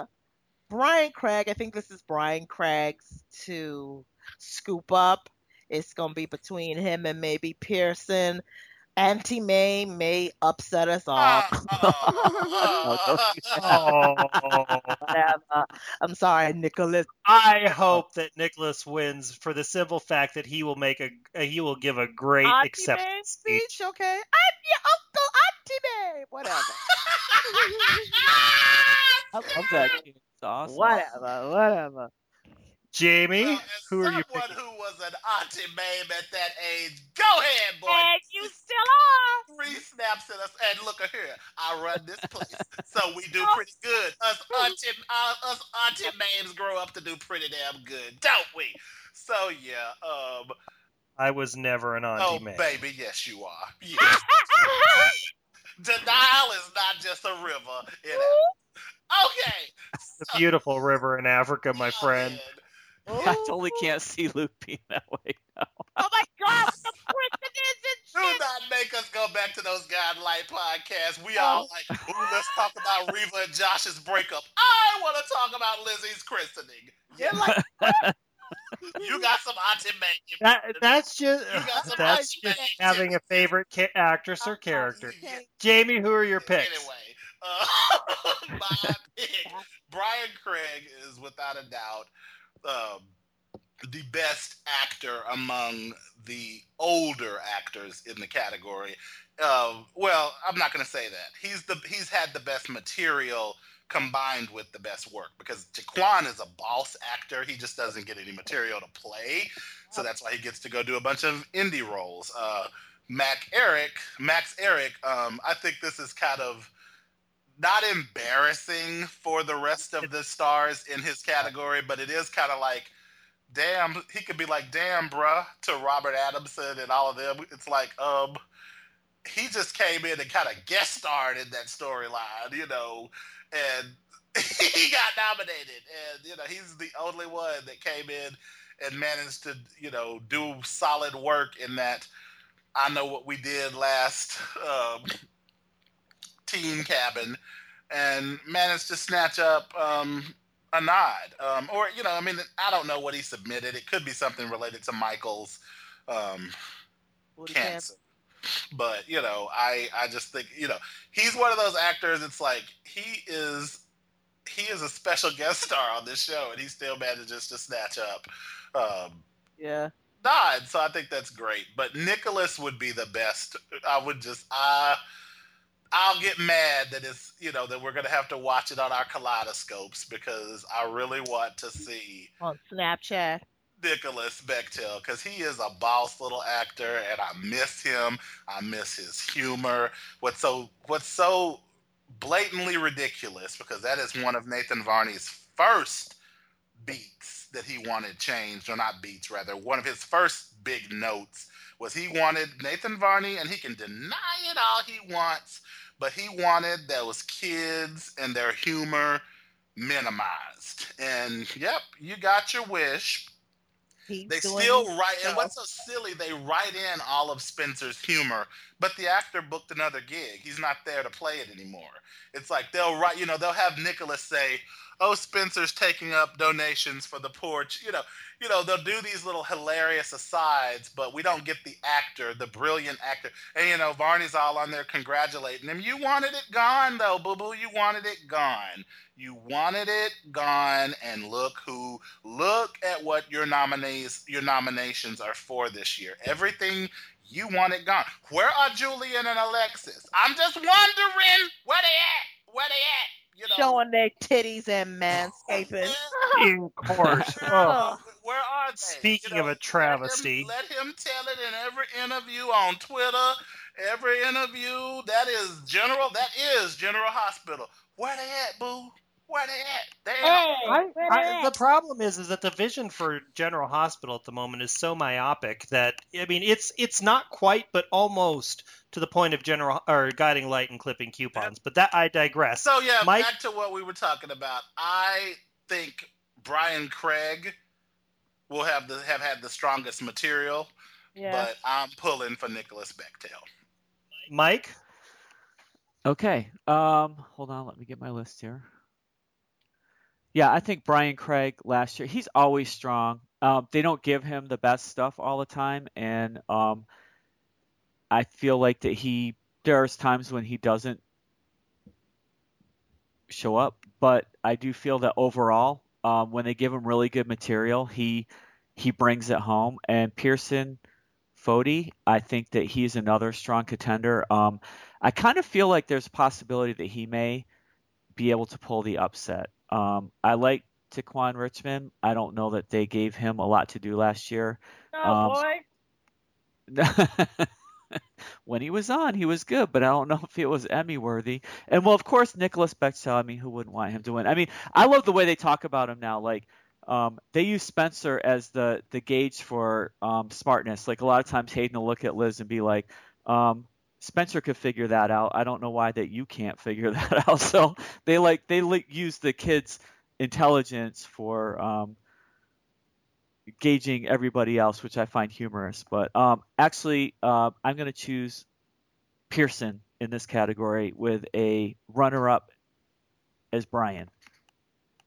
Brian Craig. I think this is Brian Craig's to scoop up. It's gonna be between him and maybe Pierson. Auntie Mame may upset us <laughs> all. Ah, Oh, <laughs> <laughs> I'm sorry, Nicholas. I hope that Nicholas wins for the simple fact that he will make a he will give a great Auntie Mame acceptance speech, speech. okay? I'm your uncle, Auntie Mame. Whatever. I love that kid. It's awesome. whatever. Whatever. Jamie, Well, who are you someone picking? who was an auntie babe at that age, go ahead, boy. And you still are. Three snaps at us, and look at here. I run this place, so we do <laughs> pretty good. Us auntie, uh, us auntie babes grow up to do pretty damn good, don't we? So yeah, um, I was never an auntie oh man. baby, yes you are. Yes. <laughs> Denial is not just a river. It, okay, It's a beautiful river in Africa, my friend. I totally can't see Luke being <laughs> that way now. Oh my God, the prison is <laughs> Do shit. not make us go back to those Godlight podcasts. We all like, ooh, let's talk about Reva and Josh's breakup. I want to talk about Lizzie's christening. You're like, <laughs> You got some auntie man. That that's just You got some that's just having a favorite ca- actress or character. Jamie, who are your picks? Anyway, uh, my pick, Brian Craig is without a doubt um, the best actor among the older actors in the category. Uh, well, I'm not going to say that. He's the he's had the best material combined with the best work because Jaquan is a boss actor. He just doesn't get any material to play, so that's why he gets to go do a bunch of indie roles. Uh, Mac Ehrich, Max Ehrich, um, I think this is kind of not embarrassing for the rest of the stars in his category, but it is kind of like, damn, he could be like, damn, bruh, to Robert Adamson and all of them. It's like, um, he just came in and kind of guest starred in that storyline, you know, and <laughs> he got nominated, and you know, he's the only one that came in and managed to, you know, do solid work in that. I know what we did last um, teen cabin, and managed to snatch up um, a nod. Um, or you know, I mean, I don't know what he submitted. It could be something related to Michael's um, cancer. But you know, I I just think you know he's one of those actors. It's like he is he is a special guest star on this show, and he still manages to snatch up um, Yeah. nod. So I think that's great. But Nicholas would be the best. I would just I I'll get mad that it's you know that we're gonna have to watch it on our kaleidoscopes because I really want to see On Snapchat. Nicholas Bechtel because he is a boss little actor, and I miss him. I miss his humor. What's so what's so blatantly ridiculous because that is one of Nathan Varney's first beats that he wanted changed, or not beats rather. One of his first big notes was he wanted Nathan Varney, and he can deny it all he wants, but he wanted those kids and their humor minimized. And yep, you got your wish. He's They still write, and what's so silly, they write in all of Spencer's humor, but the actor booked another gig. He's not there to play it anymore. It's like they'll write, you know, they'll have Nicholas say, "Oh, Spencer's taking up donations for the porch you know, you know, they'll do these little hilarious asides, but we don't get the actor, the brilliant actor. And you know, Varney's all on there congratulating him. You wanted it gone, though, boo boo. You wanted it gone. You wanted it gone, and look who look at what your nominees your nominations are for this year. Everything you wanted gone. Where are Julian and Alexis? I'm just wondering where they at. where they at? You know, Showing their titties and manscaping. <laughs> In court. Oh. Where are they? Speaking You of a let him- travesty. let him, tell it in every interview on Twitter, every interview. That is General. That is General Hospital. Where they at, boo? Where they at? They ain't- I, I, the problem is, is that the vision for General Hospital at the moment is so myopic that I mean, it's it's not quite, but almost to the point of General or Guiding Light and clipping coupons. But that I digress. So yeah, Mike- back to what we were talking about. I think Brian Craig will have the have had the strongest material, Yeah. but I'm pulling for Nicholas Bechtel. Mike, Okay. Um, hold on. Let me get my list here. Yeah, I think Brian Craig last year, he's always strong. Um, they don't give him the best stuff all the time, and um, I feel like that he there's times when he doesn't show up, but I do feel that overall, um, when they give him really good material, he he brings it home. And Pierson Fodé, I think that he's another strong contender. Um, I kind of feel like there's a possibility that he may be able to pull the upset. Um, I like Tequan Richmond. I don't know that they gave him a lot to do last year. oh um, boy. <laughs> <laughs> when he was on, he was good, but I don't know <laughs> if it was Emmy worthy. And well, of course, Nicholas Bechtel. I mean, who wouldn't want him to win? I mean, I love the way they talk about him now. Like, um, they use Spencer as the the gauge for um, smartness. Like a lot of times, Hayden will look at Liz and be like, um, "Spencer could figure that out. I don't know why that you can't figure <laughs> that out." So they like they like, use the kids' intelligence for um, gauging everybody else, which I find humorous. But um, actually, uh, I'm going to choose Pierson in this category with a runner-up as Brian.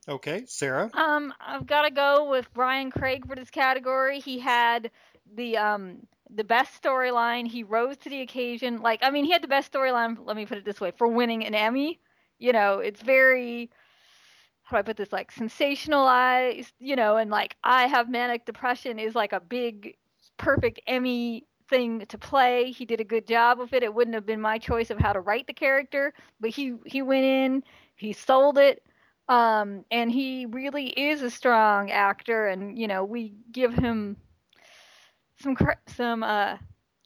okay, Sara. Um, I've got to go with Brian Craig for this category. He had the um the best storyline. He rose to the occasion. Like, I mean, he had the best storyline. Let me put it this way: for winning an Emmy. You know, it's very how do I put this? Like sensationalized. You know, and like I have manic depression is like a big, perfect Emmy thing to play. He did a good job of it. It wouldn't have been my choice of how to write the character, but he he went in, he sold it um, and he really is a strong actor and you know we give him some cra- some uh,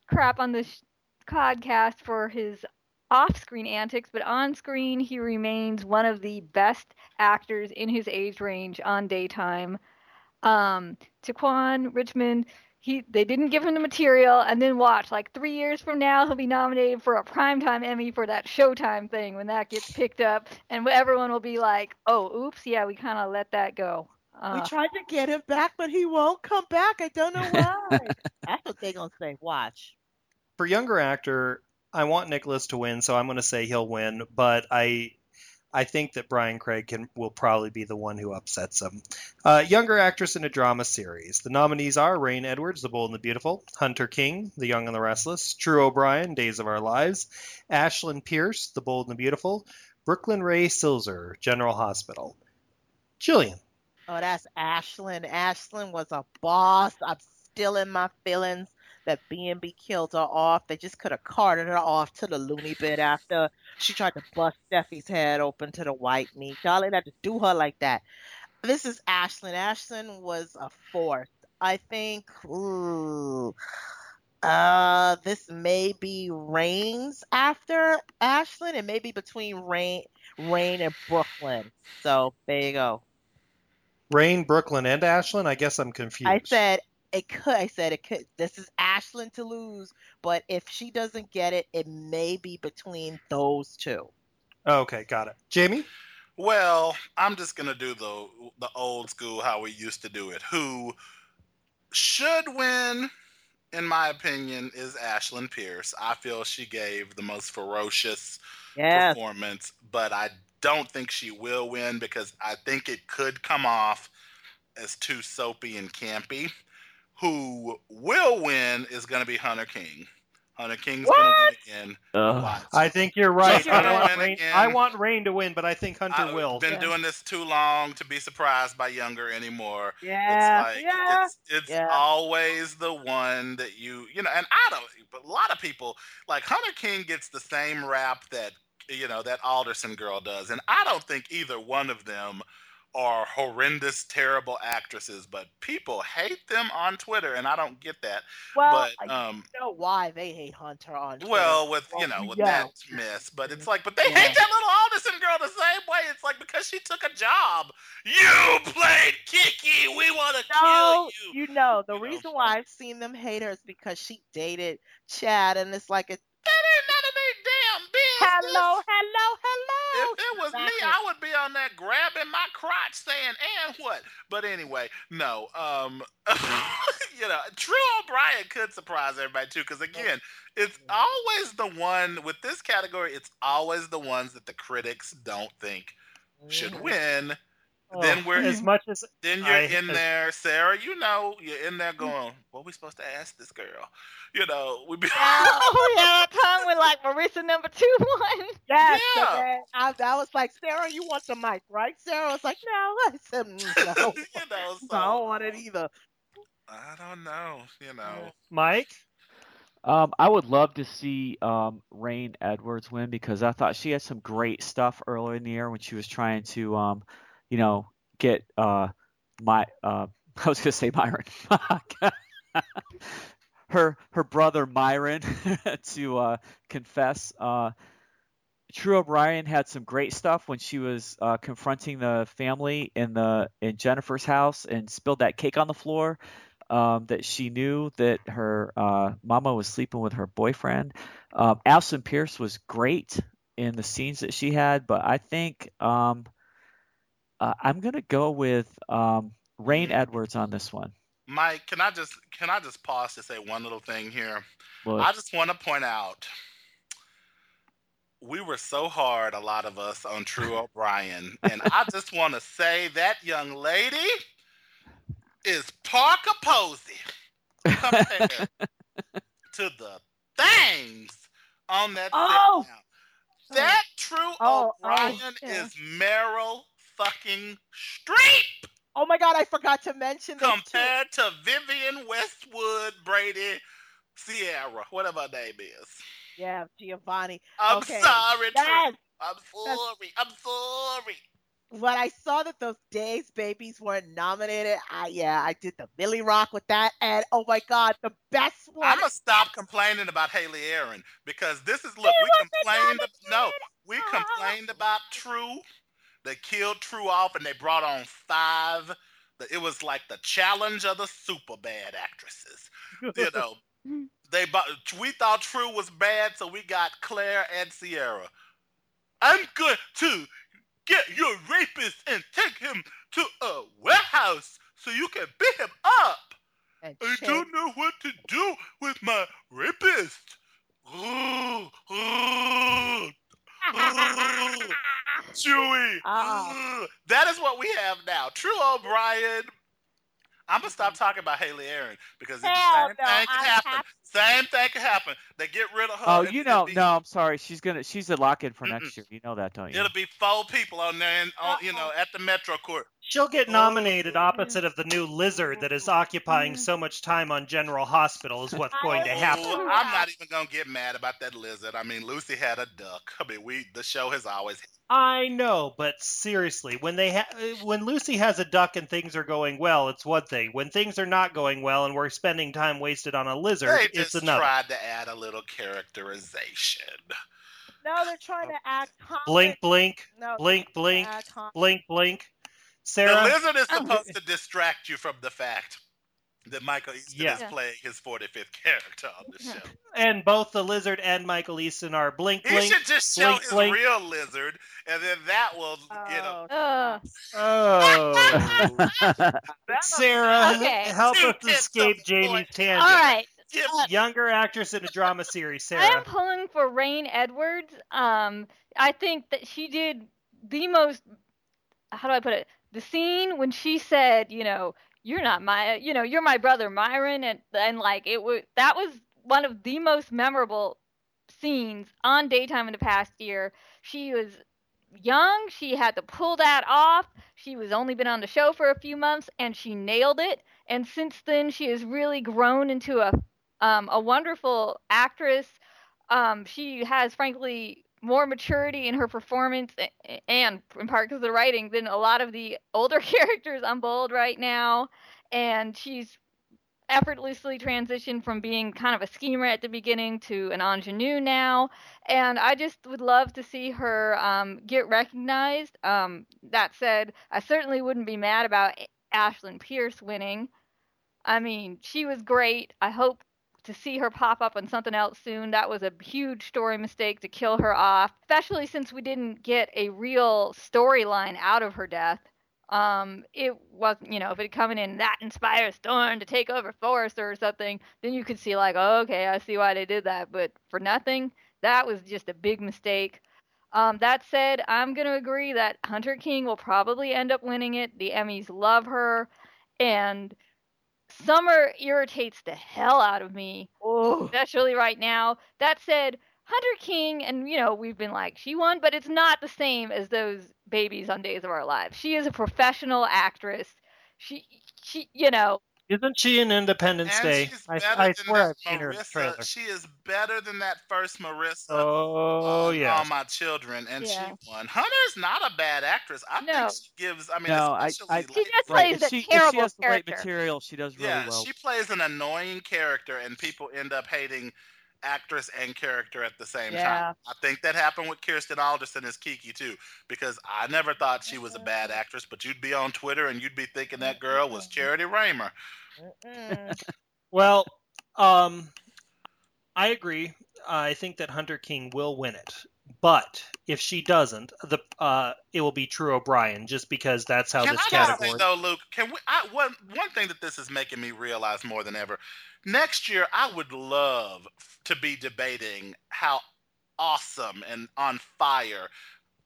crap on this podcast for his off-screen antics but on-screen he remains one of the best actors in his age range on daytime um, Tequan Richmond he they didn't give him the material and then watch like three years from now he'll be nominated for a primetime emmy for that showtime thing when that gets picked up and everyone will be like oh oops yeah we kind of let that go uh, we tried to get him back, but he won't come back. I don't know <laughs> why. That's what they're gonna say. Watch. For younger actor, I want Nicholas to win, so I'm going to say he'll win. But I, I think that Brian Craig can will probably be the one who upsets him. Uh, younger actress in a drama series. The nominees are Reign Edwards, The Bold and the Beautiful, Hunter King, The Young and the Restless, True O'Brien, Days of Our Lives, Ashlyn Pearce, The Bold and the Beautiful, Brooklyn Rae Silzer, General Hospital. Jillian. Oh, that's Ashlyn. Ashlyn was a boss. I'm still in my feelings that B&B killed her off. They just could have carted her off to the loony bit after she tried to bust Steffy's head open to the white meat. Y'all didn't have to do her like that. This is Ashlyn. Ashlyn was a fourth. I think. Ooh, uh, this may be Reign's after Ashlyn, and maybe between Reign, Reign and Brooklyn. So there you go. Reign, Brooklyn, and Ashlyn? I guess I'm confused. I said it could. I said it could. This is Ashlyn to lose, but if she doesn't get it, it may be between those two. Okay, got it. Jamie? Well, I'm just gonna do the the old school how we used to do it. Who should win, in my opinion, is Ashlyn Pearce. I feel she gave the most ferocious Yes. performance, but I don't think she will win because I think it could come off as too soapy and campy. Who will win is going to be Hunter King. Hunter King's going to win again. Ugh. Watch. I think you're right. Hunter I want, win Reign. I want Reign to win, but I think Hunter I've will. been Yeah. doing this too long to be surprised by younger anymore. Yeah. It's like yeah. it's it's Yeah. always the one that you you know, and I don't. But a lot of people like Hunter King gets the same rap that you know that Alderson girl does, and I don't think either one of them are horrendous, terrible actresses, but people hate them on Twitter, and I don't get that. Well, but I um, know why they hate Hunter on. Twitter. well, with you know, with know. that mess, but it's like, but they Yeah. hate that little Alderson girl the same way. It's like because she took a job. You played Kiki. We want to No, kill you. you know the You know. reason why I've seen them hate her is because she dated Chad, and it's like, a, That ain't none damn business. hello, hello, hello. If it was me, I would be on there grabbing my crotch saying, and what? But anyway, no. Um, <laughs> you know, True O'Brien could surprise everybody too, because again, it's always the one with this category, it's always the ones that the critics don't think should Mhm. win. Oh, Then we're- as much as Then you're I- in there, Sara, you know, you're in there going, What we supposed to ask this girl? You know, we be <laughs> oh yeah, that time with like Marissa number two <laughs> one. Yes, Yeah. and then I, I was like, Sara, you want the mic, right? Sara was like, No. <laughs> I said, "Mm, No, you know, so I don't want it either. I don't know, you know. Mike. Um, I would love to see um, Reign Edwards win because I thought she had some great stuff earlier in the year when she was trying to, um, you know, get uh, my uh, <laughs> I was gonna say Myron, <laughs> her her brother Myron <laughs> to uh, confess. Uh, True O'Brien had some great stuff when she was uh, confronting the family in the in Jennifer's house and spilled that cake on the floor um, that she knew that her uh, mama was sleeping with her boyfriend. Um, Alison Pierce was great in the scenes that she had, but I think um, uh, I'm gonna go with um, Reign Edwards on this one. Mike, can I just can I just pause to say one little thing here? Well, I just want to point out we were so hard, a lot of us, on True <laughs> O'Brien, and I just want to say that young lady is Parker Posey compared <laughs> to the things on that. Oh! that True Oh, O'Brien oh, yeah. is Meryl fucking Streep Oh my God, I forgot to mention this too. compared to Vivian Westwood Brady Ciara, whatever her name is. Yeah, Jovanni. I'm Okay. sorry, True. Yes. I'm sorry. I'm sorry. When I saw that those Days babies weren't nominated, I yeah, I did the Billy Rock with that, and oh my God, the best one. I'm gonna stop complaining about Hayley Erin because this is look. She We complained. No, we complained about True. They killed True off, and they brought on five. It was like the challenge of the super bad actresses. You <laughs> know, they bought, we thought True was bad, so we got Claire and Ciara. I'm going to get your rapist and take him to a warehouse so you can beat him up. I don't know what to do with my rapist. Chewy. Uh-uh. That is what we have now. True O'Brien. I'm gonna stop talking about Hayley Erin because the Hell same no, thing can I happen. Have- Same thing could happen. They get rid of her. oh, you know, be- no, I'm sorry. She's gonna she's a lock in for Mm-mm. next year. You know that, don't you? It'll be four people on there, and on, you know, at the Metro Court. She'll get oh, nominated opposite of the new lizard that is occupying so much time on General Hospital is what's going to oh, happen. Oh, I'm not even gonna get mad about that lizard. I mean, Lucy had a duck. I mean, we the show has always. I know, but seriously, when they ha- when Lucy has a duck and things are going well, it's one thing. When things are not going well and we're spending time wasted on a lizard, They it's just another. tried to add a little characterization. no, they're trying to act. Blink, blink, No, blink, they're blink, trying to act comic. blink, Sara, The lizard is supposed to distract you from the fact that Michael Easton Yeah. is playing his 45th character on the show. and both the lizard and Michael Easton are blink, He blink. should just show blink, his blink. real lizard, and then that will, you know. Oh, <laughs> Uh, Oh, Sara, Okay. help us escape Jamie's point. tangent. all right. Give Younger actress in a drama series, I am pulling for Reign Edwards. Um, I think that she did the most. How do I put it? The scene when she said, you know, you're not my, you know, you're my brother Myron, and and like it was that was one of the most memorable scenes on daytime in the past year. She was young. She had to pull that off. She was only been on the show for a few months, and she nailed it. And since then, she has really grown into a um, a wonderful actress. Um, she has, frankly, more maturity in her performance, and in part because of the writing, than a lot of the <laughs> older <laughs> characters on Bold right now. And she's effortlessly transitioned from being kind of a schemer at the beginning to an ingenue now. And I just would love to see her um, get recognized. Um, that said, I certainly wouldn't be mad about Ashlyn Pearce winning. I mean, she was great. I hope to see her pop up on something else soon. That was a huge story mistake to kill her off, especially since we didn't get a real storyline out of her death. Um, it wasn't, you know, if it coming in that inspires Thorne to take over Forrester or something, then you could see like, oh, okay, I see why they did that. But for nothing, that was just a big mistake. Um, that said, I'm gonna agree that Hunter King will probably end up winning it. The Emmys love her, and Summer irritates the hell out of me, especially right now. That said, Hunter King, and you know, we've been like, she won, but it's not the same as those babies on Days of Our Lives. She is a professional actress. She, she, you know, Isn't she in Independence And Day? she's I, better I than swear I've seen her in the Marissa. trailer. She is better than that first Marissa. Oh on yeah. All my children, and Yeah. she won. Hunter's not a bad actress. I No. think she gives. I mean, No, I- especially I- like, She just plays If a she, if terrible she has the right material, she does really yeah, well. she plays an annoying character, and people end up hating actress and character at the same Yeah. time. I think that happened with Kristen Alderson as Kiki too, because I never thought she was a bad actress, but you'd be on Twitter and you'd be thinking that girl was Charity Raymer. <laughs> Well, um, I agree. I think that Hunter King will win it, but if she doesn't, the uh, it will be True O'Brien, just because that's how Can this I category. say though, Luke? Can we? I, one one thing that this is making me realize more than ever. Next year, I would love to be debating how awesome and on fire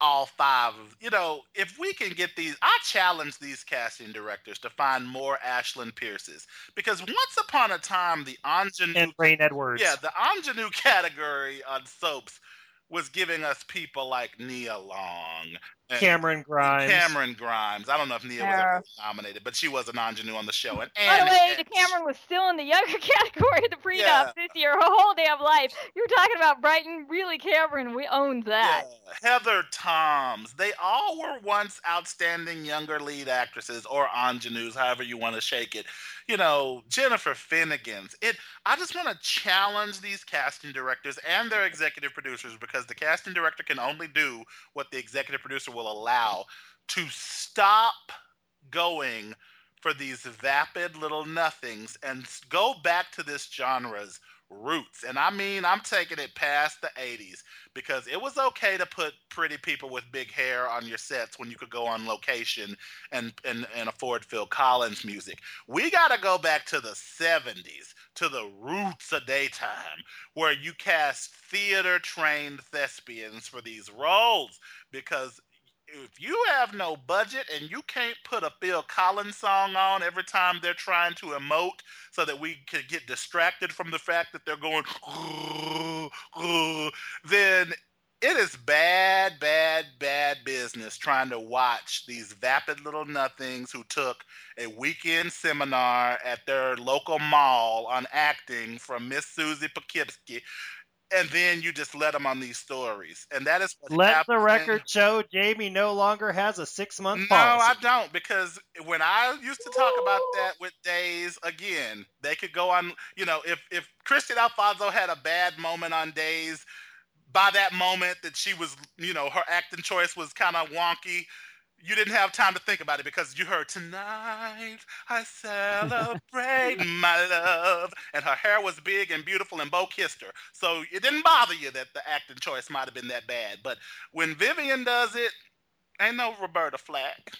all five. of- You know, if we can get these, I challenge these casting directors to find more Ashlyn Pearces because once upon a time, the ingenue, and Reign Edwards. yeah, the ingenue category on soaps was giving us people like Nia Long Eh, Camryn Grimes. Camryn Grimes. I don't know if Nia was Yeah. ever nominated, but she was an ingenue on the show. And By the way, Hitch. the Camryn was still in the younger <laughs> category of the prenup Yeah. this year, her whole damn life. You're talking about Bryton, really Cameron, we owned that. Yeah, Heather Toms. They all were once outstanding younger lead actresses or ingenues, however you want to shake it. You know, Jennifer Finnigan's. It. I just want to challenge these casting directors and their executive producers because the casting director can only do what the executive producer will allow to stop going for these vapid little nothings and go back to this genre's roots. And I mean, I'm taking it past the 80s because it was okay to put pretty people with big hair on your sets when you could go on location and and, and afford Phil Collins music. We got to go back to the 70s, to the roots of daytime, where you cast theater trained thespians for these roles because if you have no budget and you can't put a Phil Collins song on every time they're trying to emote so that we could get distracted from the fact that they're going, then it is bad, bad, bad business trying to watch these vapid little nothings who took a weekend seminar at their local mall on acting from Miss Susie Poughkeepsie. And then you just let them on these stories, and that is what Let the record show Jamie no longer has a six month No, policy. I don't because when I used to talk about that with Days again, they could go on. You know, if if Kristian Alfonso had a bad moment on Days, by that moment that she was, you know, her acting choice was kind of wonky. You didn't have time to think about it because you heard tonight I celebrate <laughs> my love, and her hair was big and beautiful, and Bo kissed her, so it didn't bother you that the acting choice might have been that bad. But when Vivian does it, ain't no Roberta Flack.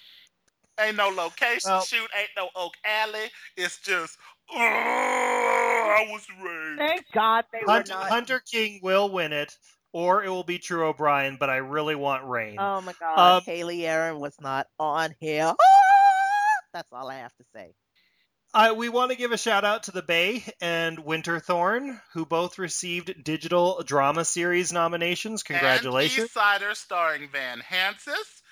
Ain't no location Well- shoot. Ain't no Oak Alley. It's just, oh, I was raped. Thank God they were not. Hunter King will win it, or it will be True O'Brien, but I really want Reign. Oh my God, Um, Hayley Erin was not on here. <laughs> That's all I have to say. I, we want to give a shout out to the Bay and Winterthorn, who both received digital drama series nominations. Congratulations. And East Sider starring Van Hansis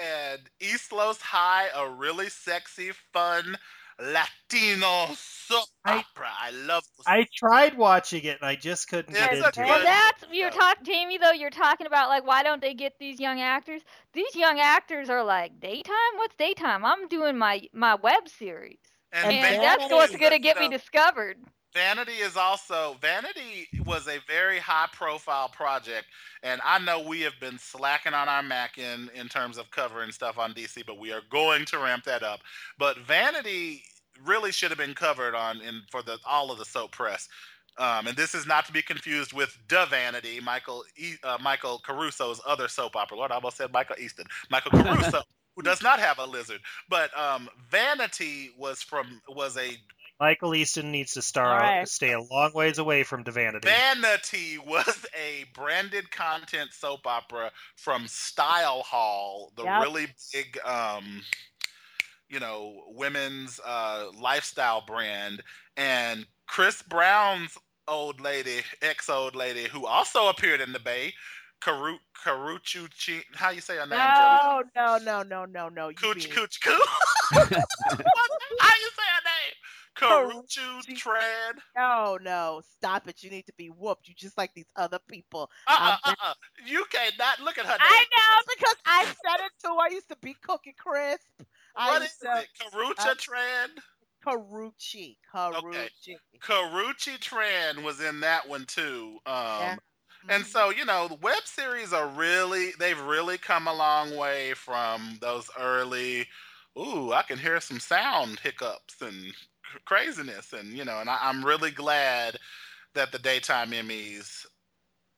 and East Los High, a really sexy, fun Latino soap I- opera. I love. I tried watching it and I just couldn't get into good- And it. that's you're talking, Jamie. Though you're talking about like why don't they get these young actors? These young actors are like daytime. What's daytime? I'm doing my my web series, And and that's what's gonna get me discovered. Vanity is also Vanity was a very high profile project, and I know we have been slacking on our Mac in in terms of covering stuff on DC, but we are going to ramp that up. But Vanity really should have been covered on in for the all of the soap press. Um, and this is not to be confused with Da Vanity, Michael e, uh, Michael Caruso's other soap opera. Lord, I almost said Michael Easton. Michael Caruso, <laughs> who does not have a lizard, but um, Vanity was from was a Michael Easton needs to star All right. stay a long ways away from Divinity. Vanity was a branded content soap opera from StyleHaul, the Yep. really big, um, you know, women's uh, lifestyle brand. And Chris Brown's old lady, ex old lady, who also appeared in the Bay, Karu Karuchu Chi. How you say her name? No, no, no, no, no, no. Cooch Cooch Coo. <laughs> <laughs> How you say her name? Karuchu Tran. No, no, stop it. You need to be whooped. You just like these other people. Uh uh I'm uh uh. You cannot look at her name. I know because I said it too. I used to be Cookie Crisp. What is to it? Karucha uh, Tran? Karuchi. Karuchi. Karuchi Tran was in that one too. Um, Yeah. And Mhm. so, you know, the web series are really, they've really come a long way from those early, ooh, I can hear some sound hiccups and craziness. And, you know, and I, I'm really glad that the Daytime Emmys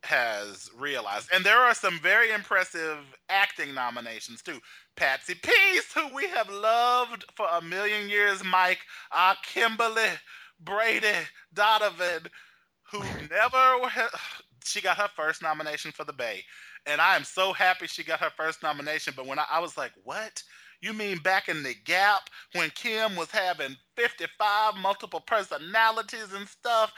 has realized. And there are some very impressive acting nominations too. Patsy Pease, who we have loved for a million years, Mike, uh, Kimberly Brady Donovan, who <laughs> never she got her first nomination for the Bay. And I am so happy she got her first nomination. But when I, I was like, what? You mean back in the gap when Kim was having 55 multiple personalities and stuff?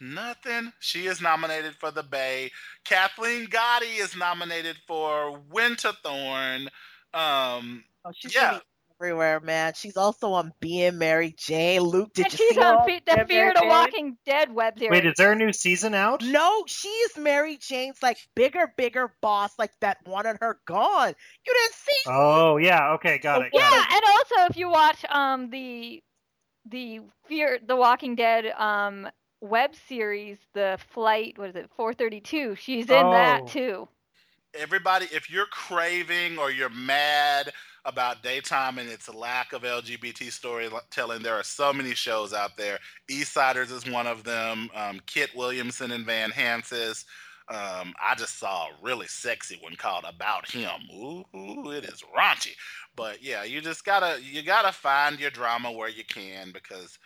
Nothing. She is nominated for the Bay. Kathleen Gati is nominated for Winterthorn. Um, Oh, she's yeah. Gonna be everywhere, man. She's also on Being Mary Jane. Luke, did and you she's see on all Fe- the Being Fear Mary the Walking Dead web series. Wait, is there a new season out? No, she's Mary Jane's like bigger, bigger boss, like that wanted her gone. You didn't see? Oh yeah, okay, got it. yeah, it. and also if you watch um the the Fear the Walking Dead um web series, the Flight, what is it, 432? She's in Oh. that too. everybody, if you're craving or you're mad about daytime and its lack of LGBT storytelling, there are so many shows out there. Eastsiders is one of them. Um, Kit Williamson and Van Hansis. Um, I just saw a really sexy one called About Him. Ooh, ooh, it is raunchy. But yeah, you just gotta you gotta find your drama where you can because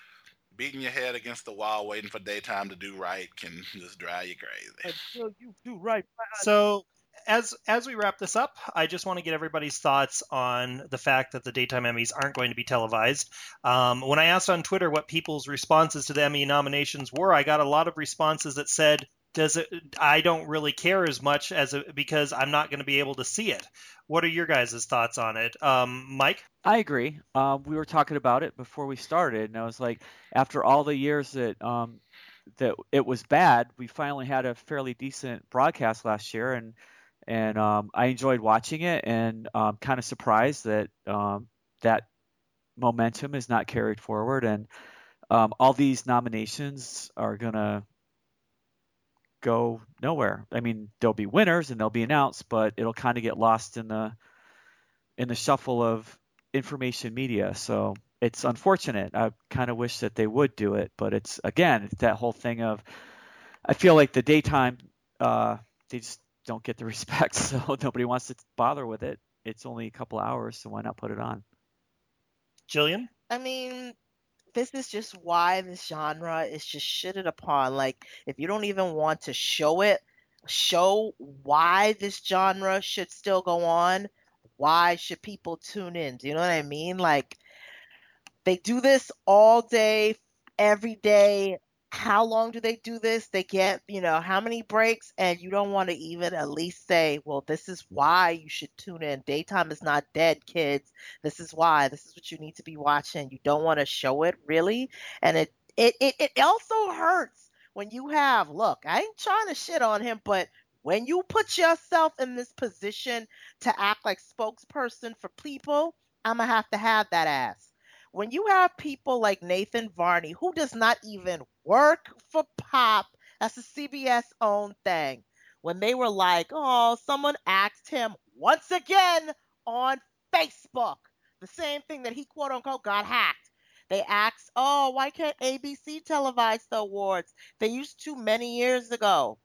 beating your head against the wall waiting for daytime to do right can just drive you crazy. Until you do right. So as as we wrap this up, I just want to get everybody's thoughts on the fact that the daytime Emmys aren't going to be televised. Um, when I asked on Twitter what people's responses to the Emmy nominations were, I got a lot of responses that said, "Does it? I don't really care as much as it, because I'm not going to be able to see it." What are your guys' thoughts on it, um, Mike? I agree. Um, we were talking about it before we started, and I was like, after all the years that um, that it was bad, we finally had a fairly decent broadcast last year, and and um, I enjoyed watching it, and um, kind of surprised that um, that momentum is not carried forward, and um, all these nominations are gonna go nowhere. I mean, there'll be winners and they'll be announced, but it'll kind of get lost in the in the shuffle of information media. So it's unfortunate. I kind of wish that they would do it, but it's again, it's that whole thing of I feel like the daytime uh, they just don't get the <laughs> respect, so nobody wants to bother with it. It's only a couple hours, so why not put it on? Jillian? I mean, this is just why this genre is just shitted upon. Like, if you don't even want to show it, show why this genre should still go on. Why should people tune in? Do you know what I mean? Like, they do this all day, every day, how long do they do this? They get, you know, how many breaks? And you don't want to even at least say, well, this is why you should tune in. Daytime is not dead, kids. This is why. This is what you need to be watching. You don't want to show it really. And it, it, it, it also hurts when you have, look, I ain't trying to shit on him, but when you put yourself in this position to act like spokesperson for people, I'm going to have to have that ass when you have people like Nathan Varney, who does not even work for Pop, that's a CBS owned thing, when they were like, oh, someone asked him once again on Facebook, the same thing that he quote unquote got hacked. They asked, oh, why can't ABC televise the awards? They used to many years ago.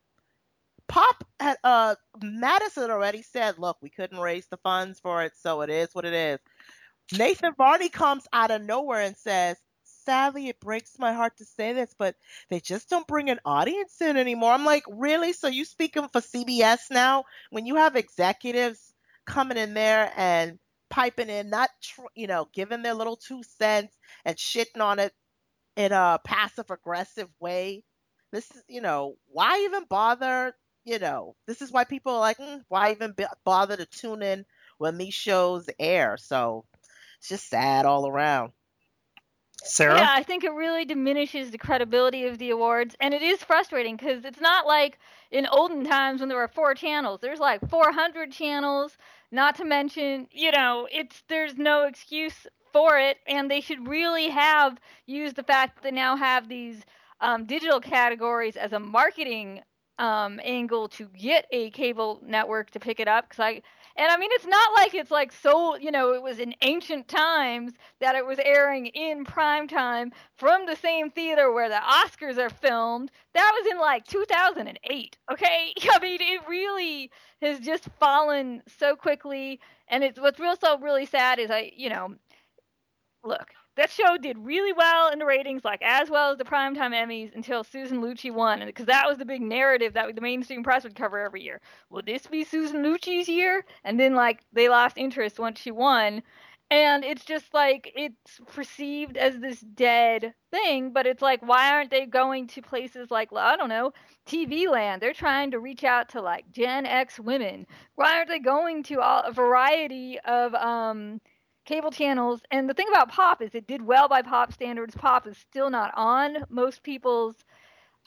Pop had uh Madison already said, look, we couldn't raise the funds for it, so it is what it is. Nathan Varney comes out of nowhere and says, Sadly, it breaks my heart to say this, but they just don't bring an audience in anymore. I'm like, really? So you speaking for CBS now? When you have executives coming in there and piping in, not tr- you know, giving their little two cents and shitting on it in a passive aggressive way. This is, you know, why even bother? You know, this is why people are like, mm, why even b- bother to tune in when these shows air? So it's just sad all around. Sara? Yeah, I think it really diminishes the credibility of the awards, and it is frustrating because it's not like in olden times when there were four channels. There's like 400 channels. Not to mention, you know, it's there's no excuse for it, and they should really have used the fact that they now have these um, digital categories as a marketing um, angle to get a cable network to pick it up. Because I and I mean, it's not like it's like so, you know, it was in ancient times that it was airing in prime time from the same theater where the Oscars are filmed. That was in like 2008. Okay. <laughs> I mean, it really has just fallen so quickly. And it's what's real so really sad is I, you know, look, that show did really well in the ratings, like as well as the primetime Emmys, until Susan Lucci won, because that was the big narrative that the mainstream press would cover every year. Will this be Susan Lucci's year? And then like they lost interest once she won, and it's just like it's perceived as this dead thing. But it's like, why aren't they going to places like I don't know, TV Land? They're trying to reach out to like Gen X women. Why aren't they going to all, a variety of um cable channels. And the thing about Pop is it did well by Pop standards. Pop is still not on most people's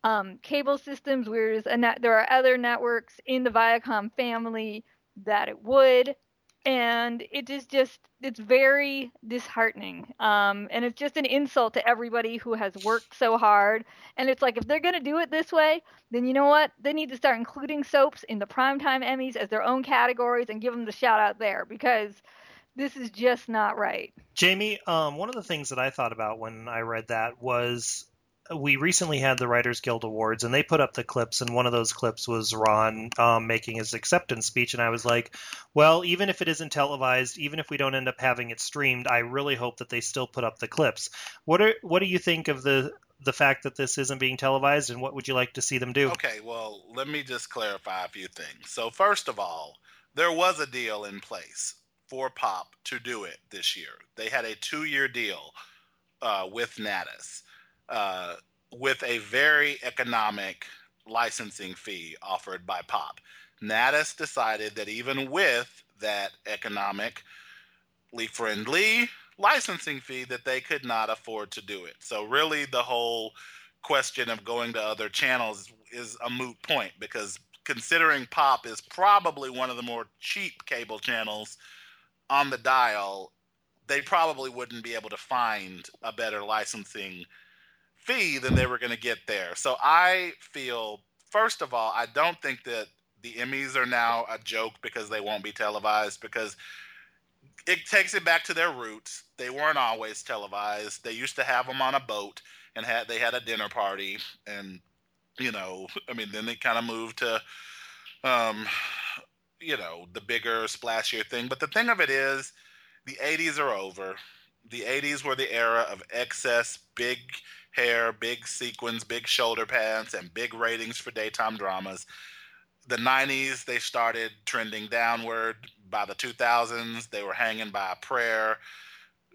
um, cable systems, whereas net, there are other networks in the Viacom family that it would. And it is just, it's very disheartening. Um, and it's just an insult to everybody who has worked so hard. And it's like, if they're going to do it this way, then you know what? They need to start including soaps in the primetime Emmys as their own categories and give them the shout out there because this is just not right. Jamie, um, one of the things that I thought about when I read that was we recently had the Writers Guild Awards, and they put up the clips, and one of those clips was Ron um, making his acceptance speech, and I was like, well, even if it isn't televised, even if we don't end up having it streamed, I really hope that they still put up the clips. What are what do you think of the the fact that this isn't being televised, and what would you like to see them do? Okay, well, let me just clarify a few things. So, first of all, there was a deal in place for Pop to do it this year. They had a two year deal uh, with NATAS uh, with a very economic licensing fee offered by Pop. NATAS decided that even with that economically friendly licensing fee that they could not afford to do it. So really the whole question of going to other channels is a moot point because considering Pop is probably one of the more cheap cable channels on the dial, they probably wouldn't be able to find a better licensing fee than they were going to get there. So I feel, first of all, I don't think that the Emmys are now a joke because they won't be televised because it takes it back to their roots. They weren't always televised. They used to have them on a boat and had they had a dinner party and you know, I mean, then they kind of moved to um, you know, the bigger, splashier thing. But the thing of it is, the 80s are over. The 80s were the era of excess, big hair, big sequins, big shoulder pads, and big ratings for daytime dramas. The 90s, they started trending downward. By the 2000s, they were hanging by a prayer.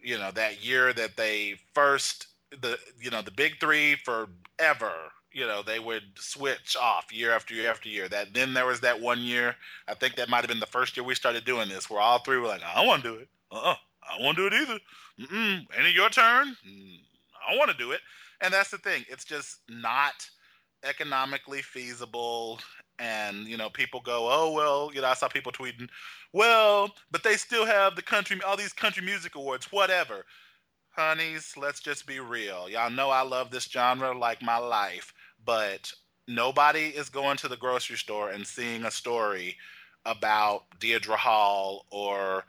You know, that year that they first the you know the big three forever. You know they would switch off year after year after year. That then there was that one year. I think that might have been the first year we started doing this, where all three were like, "I want to do it. Uh, uh I want to do it either. Mm-mm. Ain't your turn? Mm, I want to do it." And that's the thing. It's just not economically feasible and you know people go oh well you know i saw people tweeting well but they still have the country all these country music awards whatever honeys let's just be real y'all know i love this genre like my life but nobody is going to the grocery store and seeing a story about Deidre Hall or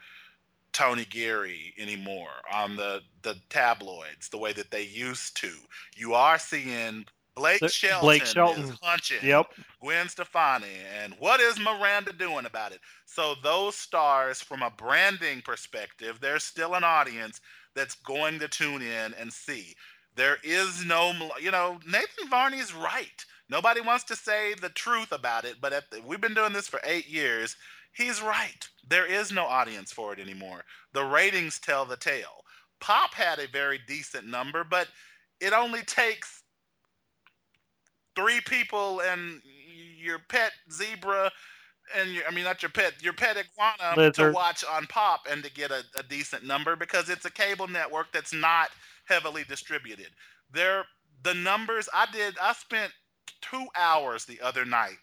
Tony Geary anymore on the the tabloids the way that they used to. You are seeing Blake Shelton, Blake Shelton. is punching yep. Gwen Stefani, and what is Miranda doing about it? So those stars, from a branding perspective, there's still an audience that's going to tune in and see. There is no, you know, Nathan Varney is right. Nobody wants to say the truth about it, but the, we've been doing this for eight years. He's right. There is no audience for it anymore. The ratings tell the tale. Pop had a very decent number, but it only takes three people and your pet zebra and your, I mean not your pet, your pet iguana Lizard. to watch on Pop and to get a, a decent number because it's a cable network that's not heavily distributed. There, the numbers I did, I spent two hours the other night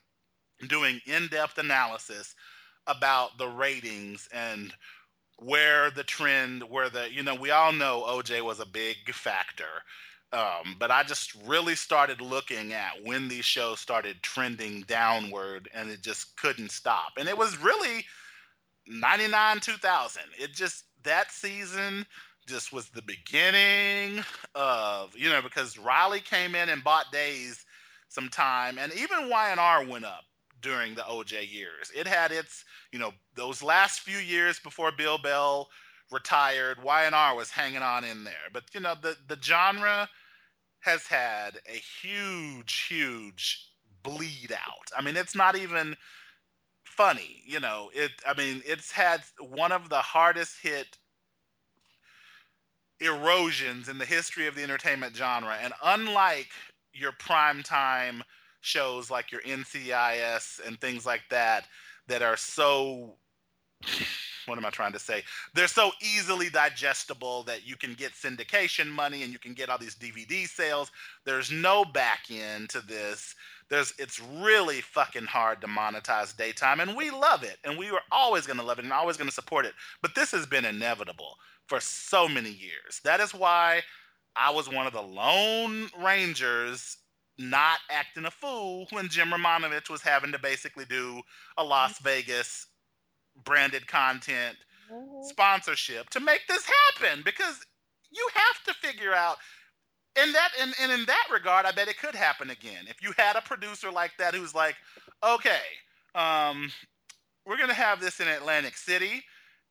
doing in-depth analysis about the ratings and where the trend, where the you know we all know OJ was a big factor um, but I just really started looking at when these shows started trending downward and it just couldn't stop. And it was really 99 2000. It just, that season just was the beginning of, you know, because Reilly came in and bought days some time and even Y&R went up during the OJ years. It had its, you know, those last few years before Bill Bell retired, Y&R was hanging on in there. But, you know, the, the genre has had a huge, huge bleed out. I mean, it's not even funny, you know. It I mean, it's had one of the hardest hit erosions in the history of the entertainment genre. And unlike your primetime shows like your NCIS and things like that that are so what am I trying to say? They're so easily digestible that you can get syndication money and you can get all these DVD sales. There's no back end to this. There's it's really fucking hard to monetize daytime and we love it and we were always going to love it and always going to support it. But this has been inevitable for so many years. That is why I was one of the lone rangers not acting a fool when Jim Romanovich was having to basically do a Las Vegas branded content mm-hmm. sponsorship to make this happen because you have to figure out in that and, and in that regard i bet it could happen again if you had a producer like that who's like okay um, we're going to have this in atlantic city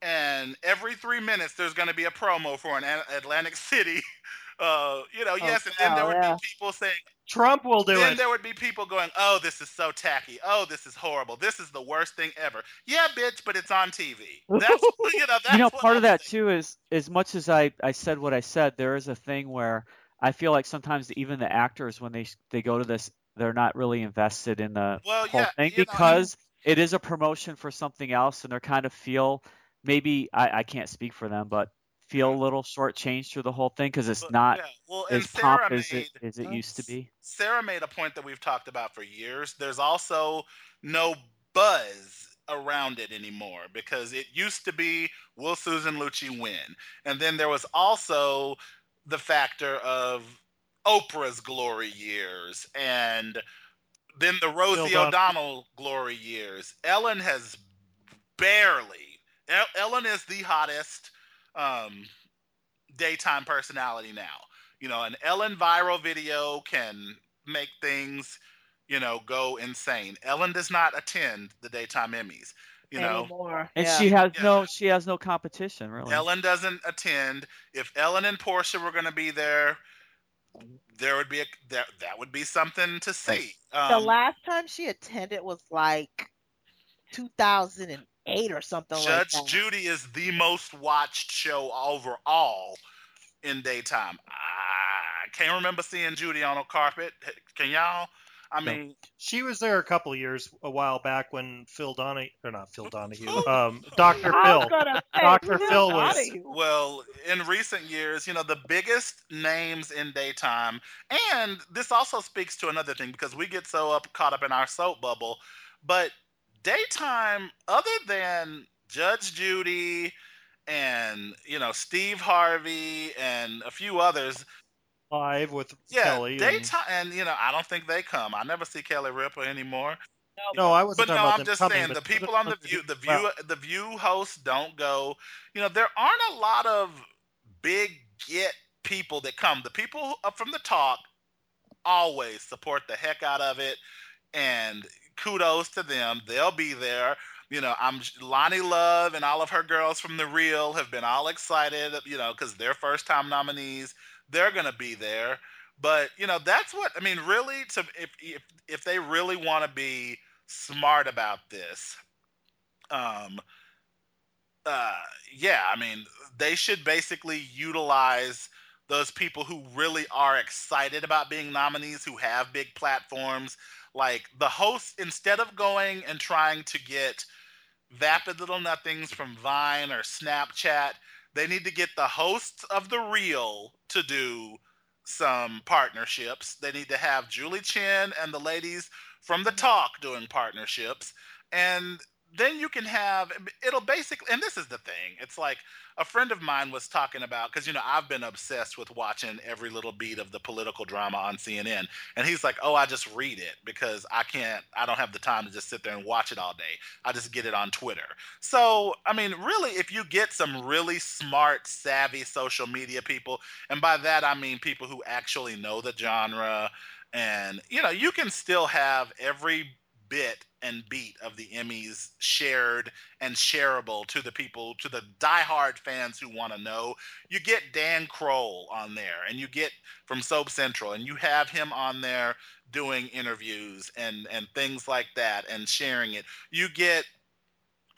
and every three minutes there's going to be a promo for an atlantic city <laughs> uh, you know, oh, yes, and then there would yeah. be people saying Trump will do then it. Then there would be people going, "Oh, this is so tacky. Oh, this is horrible. This is the worst thing ever." Yeah, bitch, but it's on TV. That's <laughs> <laughs> you know. That's you know, part of that too is as much as I I said what I said, there is a thing where I feel like sometimes even the actors when they they go to this, they're not really invested in the well, whole yeah, thing because know, it is a promotion for something else, and they're kind of feel maybe I, I can't speak for them, but feel a little shortchanged through the whole thing because it's not yeah. well, as pop as it, as it used to be. Sara made a point that we've talked about for years. There's also no buzz around it anymore because it used to be will Susan Lucci win? And then there was also the factor of Oprah's glory years and then the Rosie O'Donnell glory years. Ellen has barely. Ellen is the hottest um, daytime personality now. You know, an Ellen viral video can make things, you know, go insane. Ellen does not attend the daytime Emmys. You know, Anymore. and yeah. she has yeah. no, she has no competition really. Ellen doesn't attend. If Ellen and Portia were going to be there, there would be a there, that would be something to see. Um, the last time she attended was like 2008 eight or something Judge like Judy is the most watched show overall in daytime. I can't remember seeing Judy on a carpet. Can y'all? I No. mean, She was there a couple years a while back when Phil Donahue, or not Phil Donahue, <laughs> um, Dr. Phil. Dr. Phil Phil was- Donahue. well, in recent years, you know, the biggest names in daytime, and this also speaks to another thing because we get so up caught up in our soap bubble, but daytime, other than Judge Judy and you know Steve Harvey and a few others, Live with yeah, Kelly. and- daytime, and you know, I don't think they come. I never see Kelly Ripa anymore. no, I wasn't But no, about I'm them just coming, saying the people on the view, the view, Wow. the view hosts don't go. You know, there aren't a lot of big get people that come. The people up from the talk always support the heck out of it, and kudos to them. They'll be there. You know, I'm Loni Love and all of her girls from the Real have been all excited. You know, because they're first time nominees. They're gonna be there. But you know, that's what I mean. Really, to if if if they really want to be smart about this, um, uh, yeah, I mean, they should basically utilize those people who really are excited about being nominees, who have big platforms. Like the hosts, instead of going and trying to get vapid little nothings from Vine or Snapchat, they need to get the hosts of the Real to do some partnerships. They need to have Julie Chen and the ladies from the Talk doing partnerships. And then you can have it'll basically and this is the thing it's like a friend of mine was talking about because you know i've been obsessed with watching every little beat of the political drama on cnn and he's like oh i just read it because i can't i don't have the time to just sit there and watch it all day. I just get it on twitter. So i mean really if you get some really smart savvy social media people and by that i mean people who actually know the genre and you know you can still have every bit and beat of the Emmys shared and shareable to the people, to the diehard fans who want to know. You get Dan Kroll on there, and you get from Soap Central, and you have him on there doing interviews and and things like that, and sharing it. You get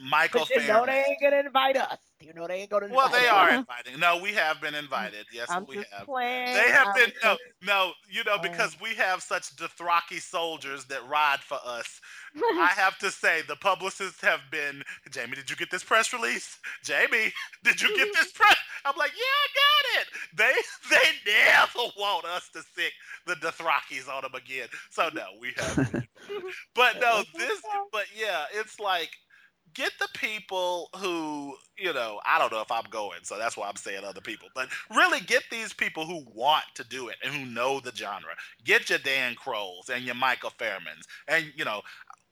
Michael. But you know they ain't gonna invite us. You know they ain't gonna. Well, they us. are uh-huh. inviting. No, we have been invited. Yes, I'm we just have. playing. They have I'm been no, just- no. You know, because we have such Dothraki soldiers that ride for us. <laughs> I have to say, the publicists have been. Jamey, did you get this press release? Jamey, <laughs> did you get this mm-hmm. press? I'm like, yeah, I got it. They <laughs> they never want us to sick the Dothrakis on them again. So no, we have. but no, this. But yeah, it's like get the people who you know i don't know if i'm going so that's why i'm saying other people but really get these people who want to do it and who know the genre. Get your dan krolls and your michael fairmans and you know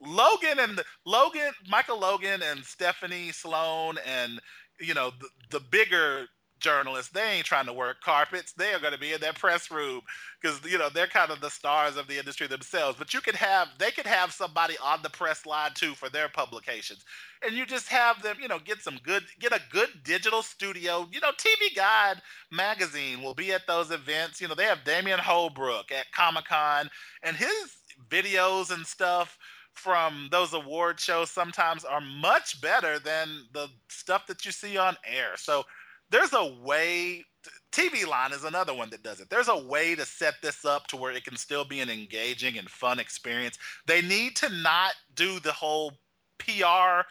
logan and logan michael logan and stephanie sloane and you know the, the bigger journalists they ain't trying to work carpets. They are going to be in their press room because you know they're kind of the stars of the industry themselves. But you could have they could have somebody on the press line too for their publications. And you just have them you know get some good get a good digital studio. You know tv guide magazine will be at those events. You know they have damian holbrook at comic-con and his videos and stuff from those award shows sometimes are much better than the stuff that you see on air. So there's a way TV line is another one that does it. There's a way to set this up to where it can still be an engaging and fun experience. They need to not do the whole PR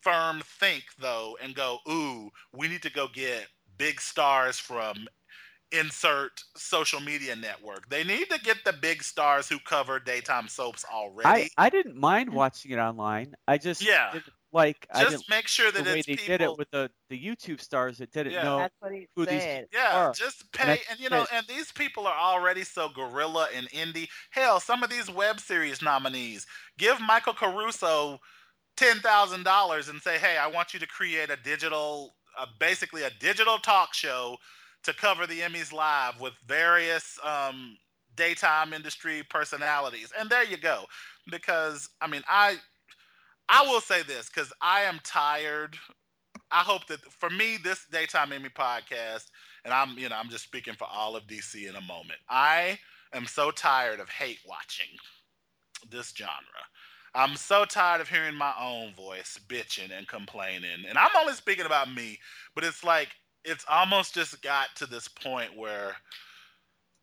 firm think though and go, "Ooh, we need to go get big stars from insert social media network." They need to get the big stars who cover daytime soaps already. I, I didn't mind watching it online. I just Yeah. Didn't like I didn't Just make sure the that way it's they people did it with the, the YouTube stars that didn't Yeah. know That's what he who these said. Yeah, are. just pay, I and you know, and these people are already so gorilla and indie. Hell, some of these web series nominees give Michael Caruso ten thousand dollars and say, "Hey, I want you to create a digital, uh, basically a digital talk show to cover the Emmys live with various um, daytime industry personalities." And there you go. Because I mean, I I will say this because I am tired. I hope that for me, this daytime Emmy podcast, and I'm you know I'm just speaking for all of DC in a moment. I am so tired of hate watching this genre. I'm so tired of hearing my own voice bitching and complaining. And I'm only speaking about me, but it's like it's almost just got to this point where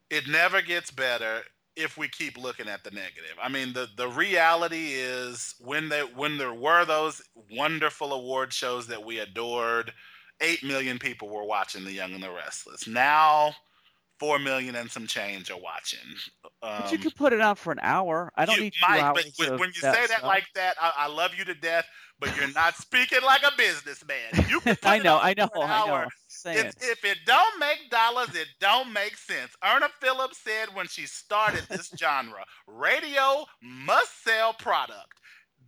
it never gets better if we keep looking at the negative. I mean, the the reality is when they when there were those wonderful award shows that we adored, eight million people were watching The Young and the Restless. Now, four million and some change are watching. Um, but you could put it on for an hour. I don't you need two might, hours. But when you say that stuff. like that, I, I, love you to death. But you're not speaking like a businessman. You <laughs> I know, I know, I know. If, if it don't make dollars, it don't make sense. Irna Phillips said when she started this <laughs> genre, radio must sell product.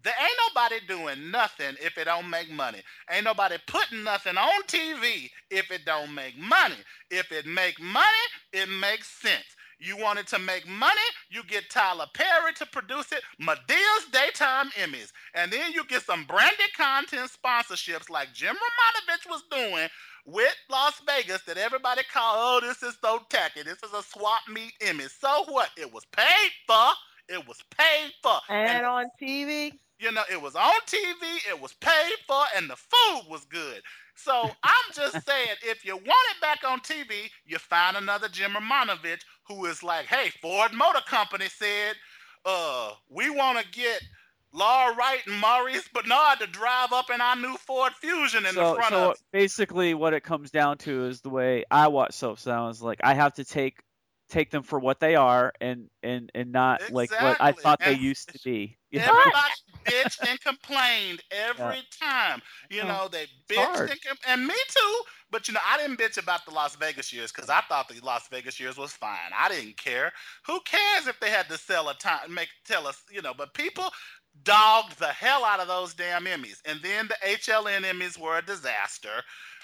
There ain't nobody doing nothing if it don't make money. Ain't nobody putting nothing on TV if it don't make money. If it make money, it makes sense. You wanted to make money, you get Tyler Perry to produce it, Madea's Daytime Emmys, and then you get some branded content sponsorships like Jim Romanovich was doing with Las Vegas that everybody called, oh, this is so tacky. This is a swap meet Emmy. So what? It was paid for. It was paid for. And, and on TV? You know, it was on TV, it was paid for, and the food was good. So <laughs> I'm just saying, if you want it back on TV, you find another Jim Romanovich who is like, hey, Ford Motor Company said, uh, we want to get Laura Wright and Maurice Benard to drive up in our new Ford Fusion in so, the front so of. basically, what it comes down to is the way I watch soap sounds like I have to take take them for what they are and and and not exactly. like what I thought and they used to be. You everybody bitched and complained every yeah. time. You know, they bitched and, com- and me too. But you know, I didn't bitch about the Las Vegas years because I thought the Las Vegas years was fine. I didn't care. Who cares if they had to sell a time, make tell us, you know? But people dogged the hell out of those damn Emmys, and then the HLN Emmys were a disaster.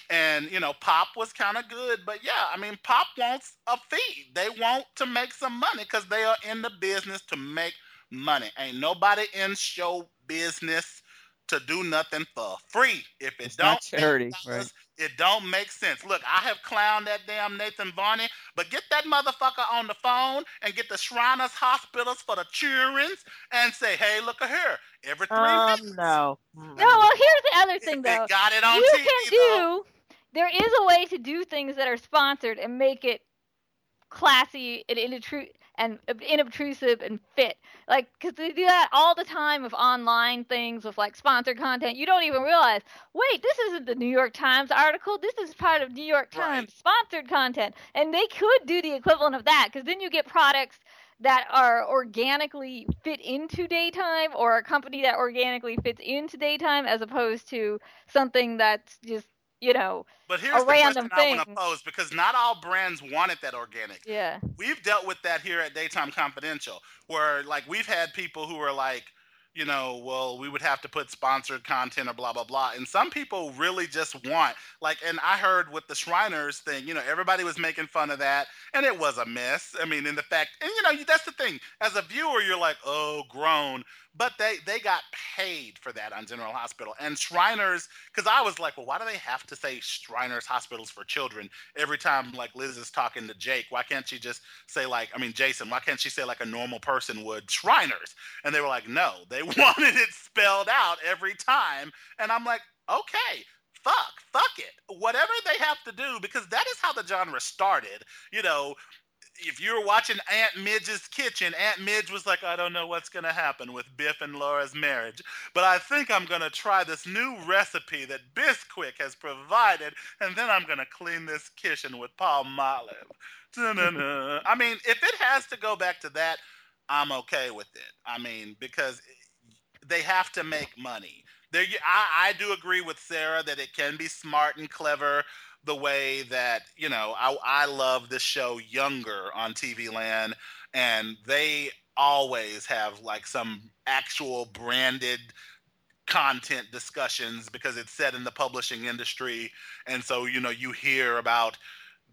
And you know, Pop was kind of good, but yeah, I mean, Pop wants a fee. They want to make some money because they are in the business to make money. Ain't nobody in show business to do nothing for free. If it it's don't charity, dollars, right? it don't make sense. Look, I have clowned that damn Nathan Varney, but get that motherfucker on the phone and get the Shriners Hospitals for the children and say, hey, look at her. Every three um, minutes. No. No, well, here's the other thing, though. They though. got it on you TV, can though. do. There is a way to do things that are sponsored and make it classy and inobtrusive and inobtrusive and fit. Like, because they do that all the time with online things with like sponsored content. You don't even realize, wait, this isn't the New York Times article. This is part of New York Times Right. sponsored content. And they could do the equivalent of that because then you get products that are organically fit into daytime or a company that organically fits into daytime as opposed to something that's just, you know, But here's a the random question I want to pose because not all brands wanted that organic. yeah. We've dealt with that here at Daytime Confidential, where like we've had people who are like, you know, well, we would have to put sponsored content or blah blah blah. And some people really just want like, and I heard with the Shriners thing, you know, everybody was making fun of that, and it was a mess. I mean, in the fact, and you know, that's the thing. As a viewer, you're like, oh, grown. But they they got paid for that on General Hospital and Shriners, because I was like, well, why do they have to say Shriners Hospitals for Children every time like Liz is talking to Jake? Why can't she just say like, I mean, Jason? Why can't she say like a normal person would Shriners? And they were like, no, they <laughs> wanted it spelled out every time, and I'm like, okay. Fuck, fuck it. Whatever they have to do, because that is how the genre started. You know, if you were watching Aunt Midge's kitchen, Aunt Midge was like, I don't know what's going to happen with Biff and Laura's marriage, but I think I'm going to try this new recipe that Bisquick has provided, and then I'm going to clean this kitchen with Palmolive. I mean, if it has to go back to that, I'm okay with it. I mean, because they have to make money. There, I, I do agree with Sara that it can be smart and clever the way that you know I, I love the show Younger on TV Land, and they always have like some actual branded content discussions because it's set in the publishing industry, and so you know you hear about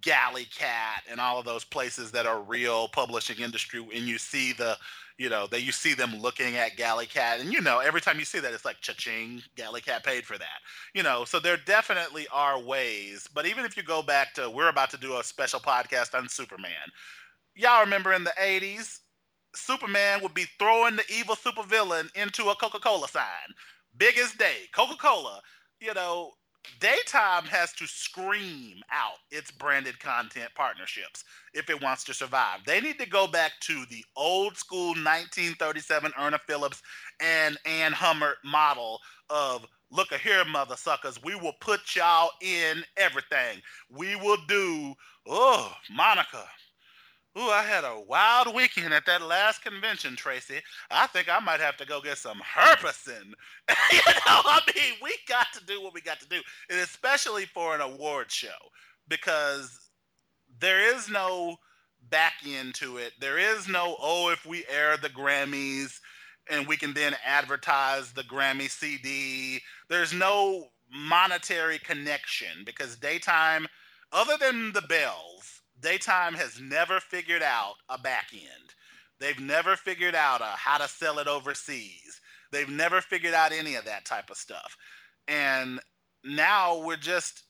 Galley Cat and all of those places that are real publishing industry, and you see the you know that you see them looking at GalleyCat, and you know every time you see that it's like cha-ching, GalleyCat paid for that, you know. So there definitely are ways, but even if you go back to, we're about to do a special podcast on Superman. Y'all remember in the '80s, Superman would be throwing the evil supervillain into a Coca-Cola sign, biggest day, Coca-Cola. You know, Daytime has to scream out its branded content partnerships if it wants to survive. They need to go back to the old school 1937 Irna Phillips and Anne Hummert model of look a here, mother suckers. We will put y'all in everything. We will do, oh, Monica, Ooh, I had a wild weekend at that last convention, Tracy. I think I might have to go get some Herpecin. <laughs> you know, I mean, we got to do what we got to do, and especially for an award show, because there is no back end to it. There is no, oh, if we air the Grammys and we can then advertise the Grammy CD. There's no monetary connection because daytime, other than the bells, Daytime has never figured out a back end. They've never figured out a, how to sell it overseas. They've never figured out any of that type of stuff. And now we're just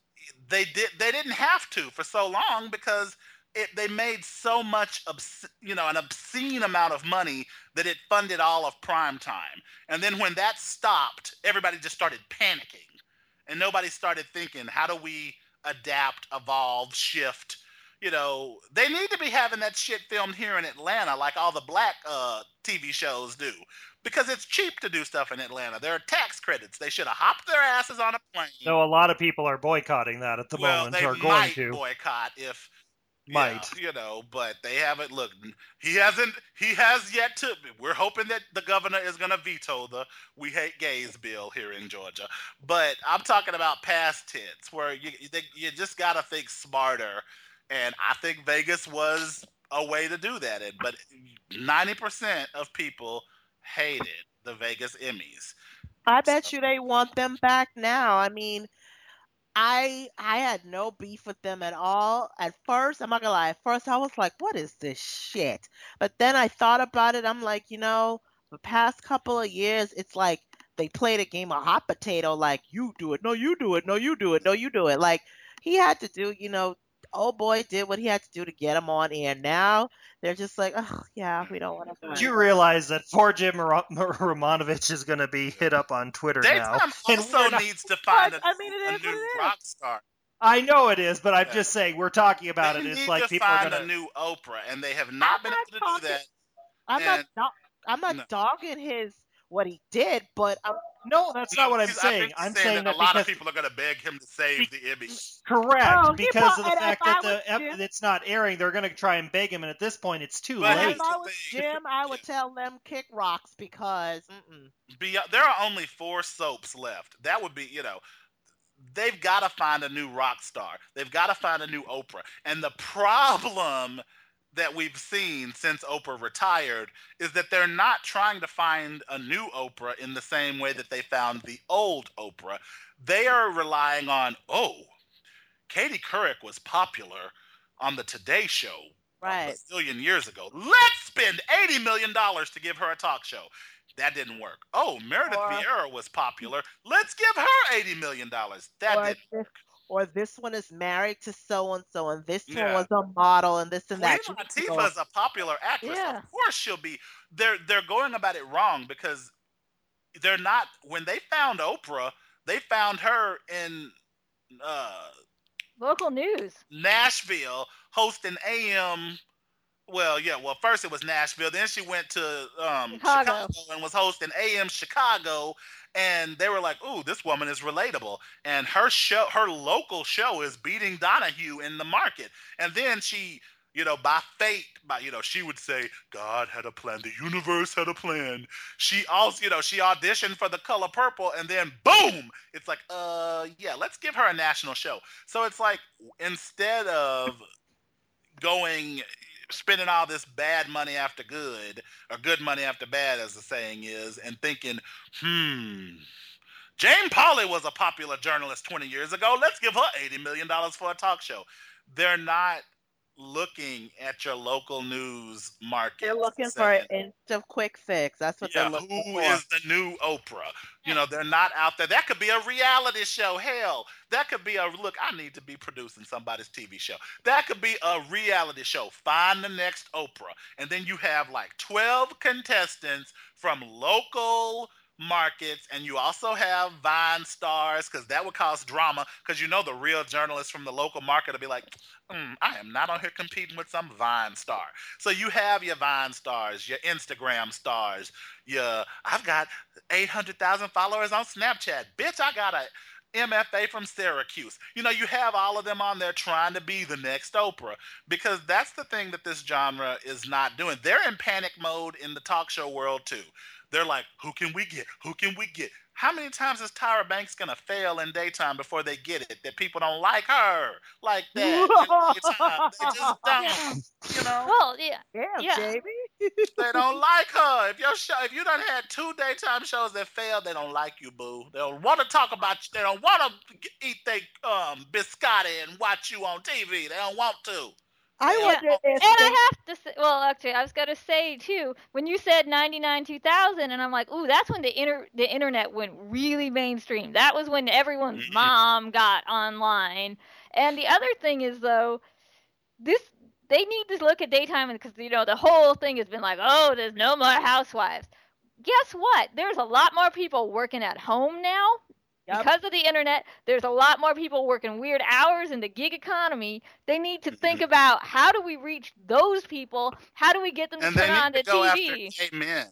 they did they didn't have to for so long because it, they made so much obs- you know an obscene amount of money that it funded all of prime time and then when that stopped everybody just started panicking and nobody started thinking how do we adapt evolve shift you know, they need to be having that shit filmed here in Atlanta, like all the black uh, TV shows do, because it's cheap to do stuff in Atlanta. There are tax credits. They should have hopped their asses on a plane. No, a lot of people are boycotting that at the well, moment. they Are might going to boycott if might. yeah, you know, but they haven't. Look, he hasn't. He has yet to. We're hoping that the governor is going to veto the "We Hate Gays" bill here in Georgia. But I'm talking about past tense, where you they, you just got to think smarter and I think Vegas was a way to do that. But 90% of people hated the Vegas Emmys. I bet you they want them back now. I mean, I I had no beef with them at all. At first, I'm not gonna lie. At first, I was like, "What is this shit?" But then I thought about it. I'm like, you know, the past couple of years, it's like they played a game of hot potato. Like, you do it, no, you do it, no, you do it, no, you do it. Like he had to do, you know, old boy did what he had to do to get him on air. Now they're just like, oh yeah, we don't want to. Did you realize that poor Jim Ro- <laughs> Romanovich is going to be hit up on Twitter now? Daytime And also we're not- needs to find <laughs> a, I mean, it a is new it is. rock star. I know it is, but I'm Yeah. just saying we're talking about they it. It's need like to people are find going a new Oprah, and they have not I'm been not able to do that. I'm not. Do- I'm not No. dogging his what he did, but I'm, No, that's No, not what I'm saying. I'm saying saying that that a lot of people are going to beg him to save the Emmy. correct Oh, because of the fact that the was ep- Jim- it's not airing. They're going to try and beg him, and at this point, it's too But late. if I was. Jim, I would tell them kick rocks because mm-mm. There are only four soaps left. That would be, you know, they've got to find a new rock star. They've got to find a new Oprah. And the problem that we've seen since Oprah retired is that they're not trying to find a new Oprah in the same way that they found the old Oprah. They are relying on, oh, Katie Couric was popular on the Today Show right. a zillion years ago. Let's spend eighty million dollars to give her a talk show. That didn't work. Oh, Meredith Or- Vieira was popular. Let's give her eighty million dollars. That didn't. this, or this one is married to so and so, and this Yeah. one was a model, and this and Queen that. You need to Latifah is a popular actress. Yeah. Of course she'll be. They're they're going about it wrong because they're not. When they found Oprah, they found her in uh, Local news. Nashville hosting AM. Well, yeah. Well, first it was Nashville. Then she went to um, Chicago. Chicago. and was hosting AM Chicago. And they were like, "Ooh, this woman is relatable." And her show, her local show, is beating Donahue in the market. And then she, you know, by fate, by you know, she would say, "God had a plan. The universe had a plan." She also, you know, she auditioned for The Color Purple, and then boom, it's like, uh, yeah, let's give her a national show. So it's like instead of going spending all this bad money after good or good money after bad as the saying is and thinking hmm jane Pauley was a popular journalist 20 years ago. Let's give her 80 million dollars for a talk show. They're not looking at your local news market They're looking for saying, an instant quick fix. That's what yeah, they're looking who for. Who is the new Oprah? You know, they're not out there. That could be a reality show. Hell, that could be a look. I need to be producing somebody's TV show. That could be a reality show. Find the next Oprah, and then you have like twelve contestants from local markets and you also have Vine stars because that would cause drama because you know the real journalists from the local market will be like, mm, I am not on here competing with some Vine star. So you have your Vine stars, your Instagram stars, your I've got 800,000 followers on Snapchat. Bitch, I got a MFA from Syracuse. You know, you have all of them on there trying to be the next Oprah because that's the thing that this genre is not doing. They're in panic mode in the talk show world too. They're like, who can we get? Who can we get? How many times is Tyra Banks gonna fail in daytime before they get it? That people don't like her like <laughs> that. they just don't. You know. Well, yeah. Damn, Yeah. Jamey. They <laughs> don't like her. If your show, if you done had two daytime shows that failed, they don't like you, boo. They don't want to talk about you. They don't want to eat their um biscotti and watch you on TV. They don't want to. I Yeah. wonder if And they- I have to say, well, actually, I was gonna say too, when you said '99, 2000, and I'm like, ooh, that's when the inter the internet went really mainstream. That was when everyone's Mhm. mom got online. And the other thing is though, this they need to look at daytime because you know the whole thing has been like, oh, there's no more housewives. Guess what? There's a lot more people working at home now Yep. because of the internet, there's a lot more people working weird hours in the gig economy. They need to think Mhm. about how do we reach those people? How do we get them to And they turn on to TV? after gay men.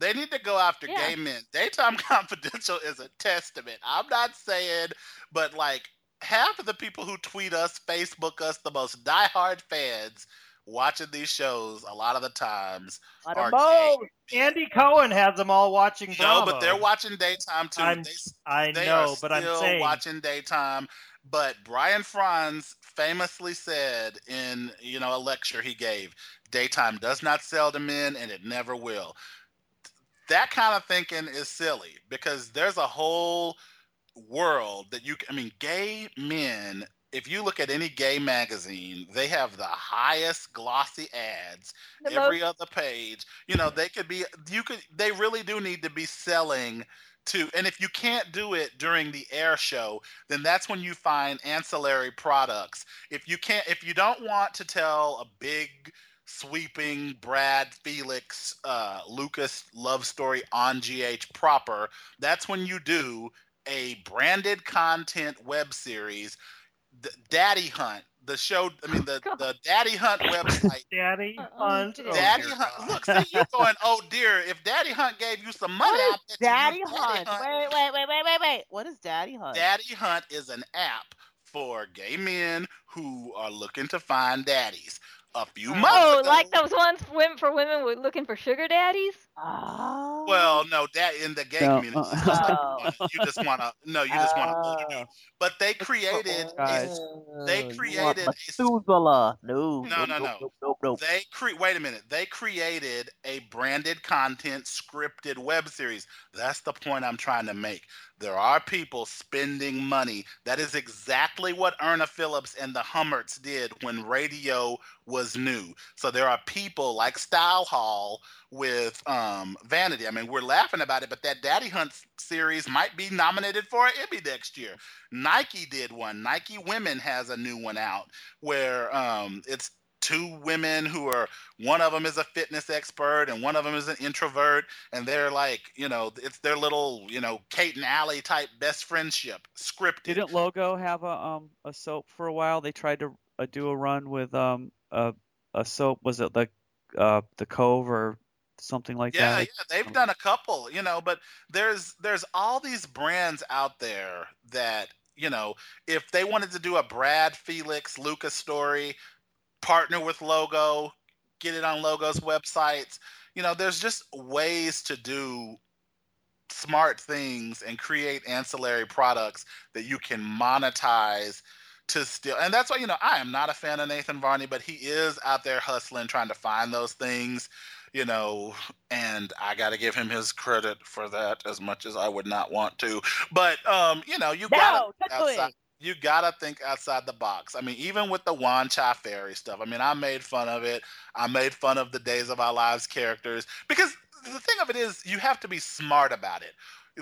They need to go after Yeah. gay men. Daytime <laughs> Confidential is a testament. I'm not saying, but like half of the people who tweet us, Facebook us, the most diehard fans watching these shows a lot of the times are a boat. Andy Cohen has them all watching No, Bravo. but they're watching daytime too. I'm- they I they know, but I'm still saying watching daytime. But Brian Frons famously said in you know a lecture he gave, daytime does not sell to men and it never will. That kind of thinking is silly because there's a whole world that you. I mean, gay men. If you look at any gay magazine, they have the highest glossy ads The every most- other page. You know, they could be you could they really do need to be selling to and if you can't do it during the air show, then that's when you find ancillary products. If you can't if you don't want to tell a big sweeping Brad Felix uh Lucas love story on GH proper, that's when you do a branded content web series D- Daddy Hunt, the show I mean the God. the <laughs> Daddy Hunt website Daddy Uh-uh, Hunt. dear. Oh, Daddy dear Hunt. Look, see, you're going, oh dear. If Daddy Hunt gave you some money, I What bet is you Daddy use Hunt? Wait, wait, wait, wait, wait, wait. What is Daddy Hunt? Daddy Hunt is an app for gay men who are looking to find daddies. A few oh, months Oh, ago, like those ones for women for women were looking for sugar daddies. Oh. Well, no, that in the gay No, community, uh, it's just like Oh. you just want to. No, you just want to. Oh. But they created. Guys. They created a- Methuselah. No, No, no, nope, no. Nope, nope, nope. They cre- wait a minute. They created a branded content scripted web series. That's the point I'm trying to make. There are people spending money. That is exactly what Irna Phillips and the Hummerts did when radio was new. So there are people like StyleHaul with um, Vanity. I mean, we're laughing about it, but that Daddy Hunt series might be nominated for an Emmy next year. Nike did one. Nike Women has a new one out where um, it's two women who are one of them is a fitness expert and one of them is an introvert and they're like you know it's their little you know kate and Allie type best friendship scripted Didn't Logo have a um a soap for a while? They tried to uh, do a run with um a a soap. Was it the uh the Cove or something like yeah that? yeah they've done a couple you know but there's there's all these brands out there that you know if they wanted to do a brad felix lucas story partner with logo get it on logos websites you know there's just ways to do smart things and create ancillary products that you can monetize to still and that's why you know i am not a fan of nathan varney but he is out there hustling trying to find those things you know and i got to give him his credit for that as much as i would not want to but um you know you gotta No, think quickly. outside, you gotta think outside the box i mean even with the Wanchai Ferry stuff i mean i made fun of it i made fun of the days of our lives characters because the thing of it is you have to be smart about it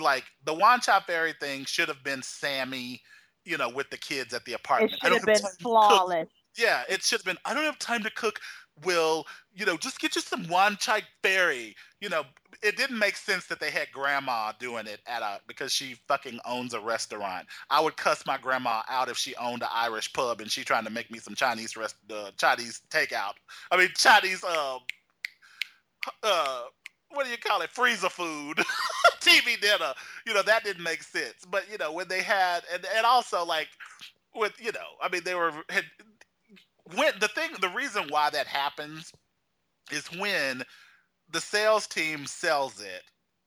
like the Wanchai Ferry thing should have been sammy you know with the kids at the apartment It should have been to cook flawless. yeah, it should have been. I don't have time to cook will, you know, just get you some one chai berry. You know, it didn't make sense that they had grandma doing it at a because she fucking owns a restaurant. I would cuss my grandma out if she owned an Irish pub and she trying to make me some Chinese rest uh, Chinese takeout. I mean Chinese um uh what do you call it freezer food <laughs> TV dinner. You know that didn't make sense. But you know when they had and and also like with you know I mean they were had when the thing the reason why that happens is when the sales team sells it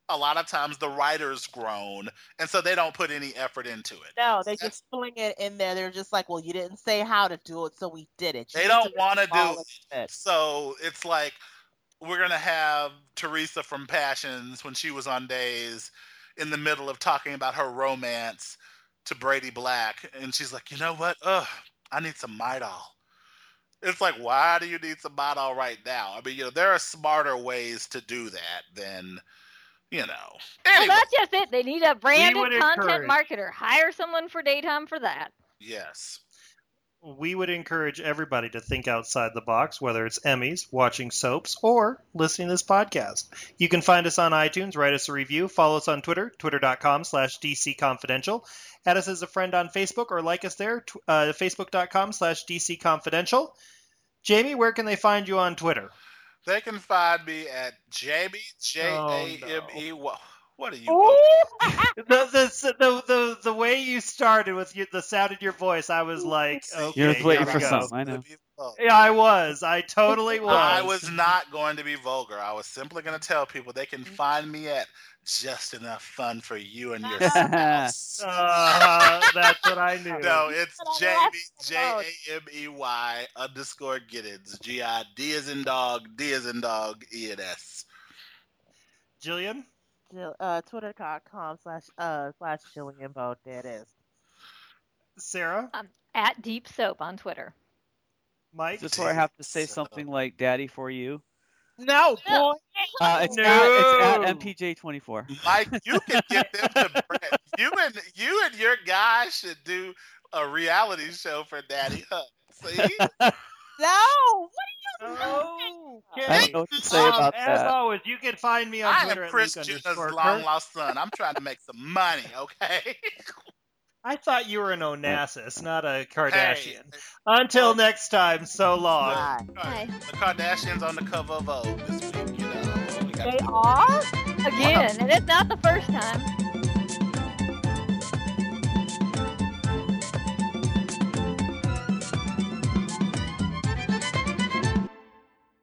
a lot of times the writers groan and so they don't put any effort into it No, they just fling it in there. They're just like, well, you didn't say how to do it, so we did it. You they don't want to do it. it. so it's like we're gonna have theresa from passions when she was on days in the middle of talking about her romance to brady black and she's like you know what ugh i need some midol it's like why do you need some midol right now i mean you know there are smarter ways to do that than you know Well, that's just it. They need a branded content encourage- marketer. Hire someone for daytime for that. yes we would encourage everybody to think outside the box, whether it's Emmys, watching soaps, or listening to this podcast. You can find us on iTunes, write us a review, follow us on Twitter, twitter.com slash dcconfidential, add us as a friend on Facebook, or like us there, tw- uh, facebook.com slash dcconfidential. Jamey, where can they find you on Twitter? they can find me at jamey Oh, j-a-m-e what, what are you <laughs> The, the, the, the, the way you started with you, the sound in your voice, I was like, <laughs> okay, You're here waiting we for go. something. I know. Yeah, I was. I totally <laughs> was. I was not going to be vulgar. I was simply going to tell people they can find me at just enough fun for you and your spouse. Uh, that's what I knew. no, it's That's Jamey the J A M E Y underscore Giddens G I D as in dog D as in dog E N S. Jillian? Jill- uh, Twitter.com slash uh slash Jillian Bowe. There it is. Sara? At Deep Soap on Twitter. Mike? Is this where I have to say So- something like "Daddy for you"? No, boy. Uh, it's, No. at, it's at MPJ24. Mike, you can get them to Brett. you and you and your guy should do a reality show for Daddy Hunt. See? <laughs> No. Oh, I don't know what to say about As that. always, you can find me on I Twitter am at Chris Luke Jenner's underscore long lost son. I'm trying to make some money, okay? <laughs> I thought you were an Onassis, not a Hey, Kardashian. Until next time, so long. Bye. Hi. the Kardashians on the cover of Vogue this week, you know. We They are. Again, and it's not the first time.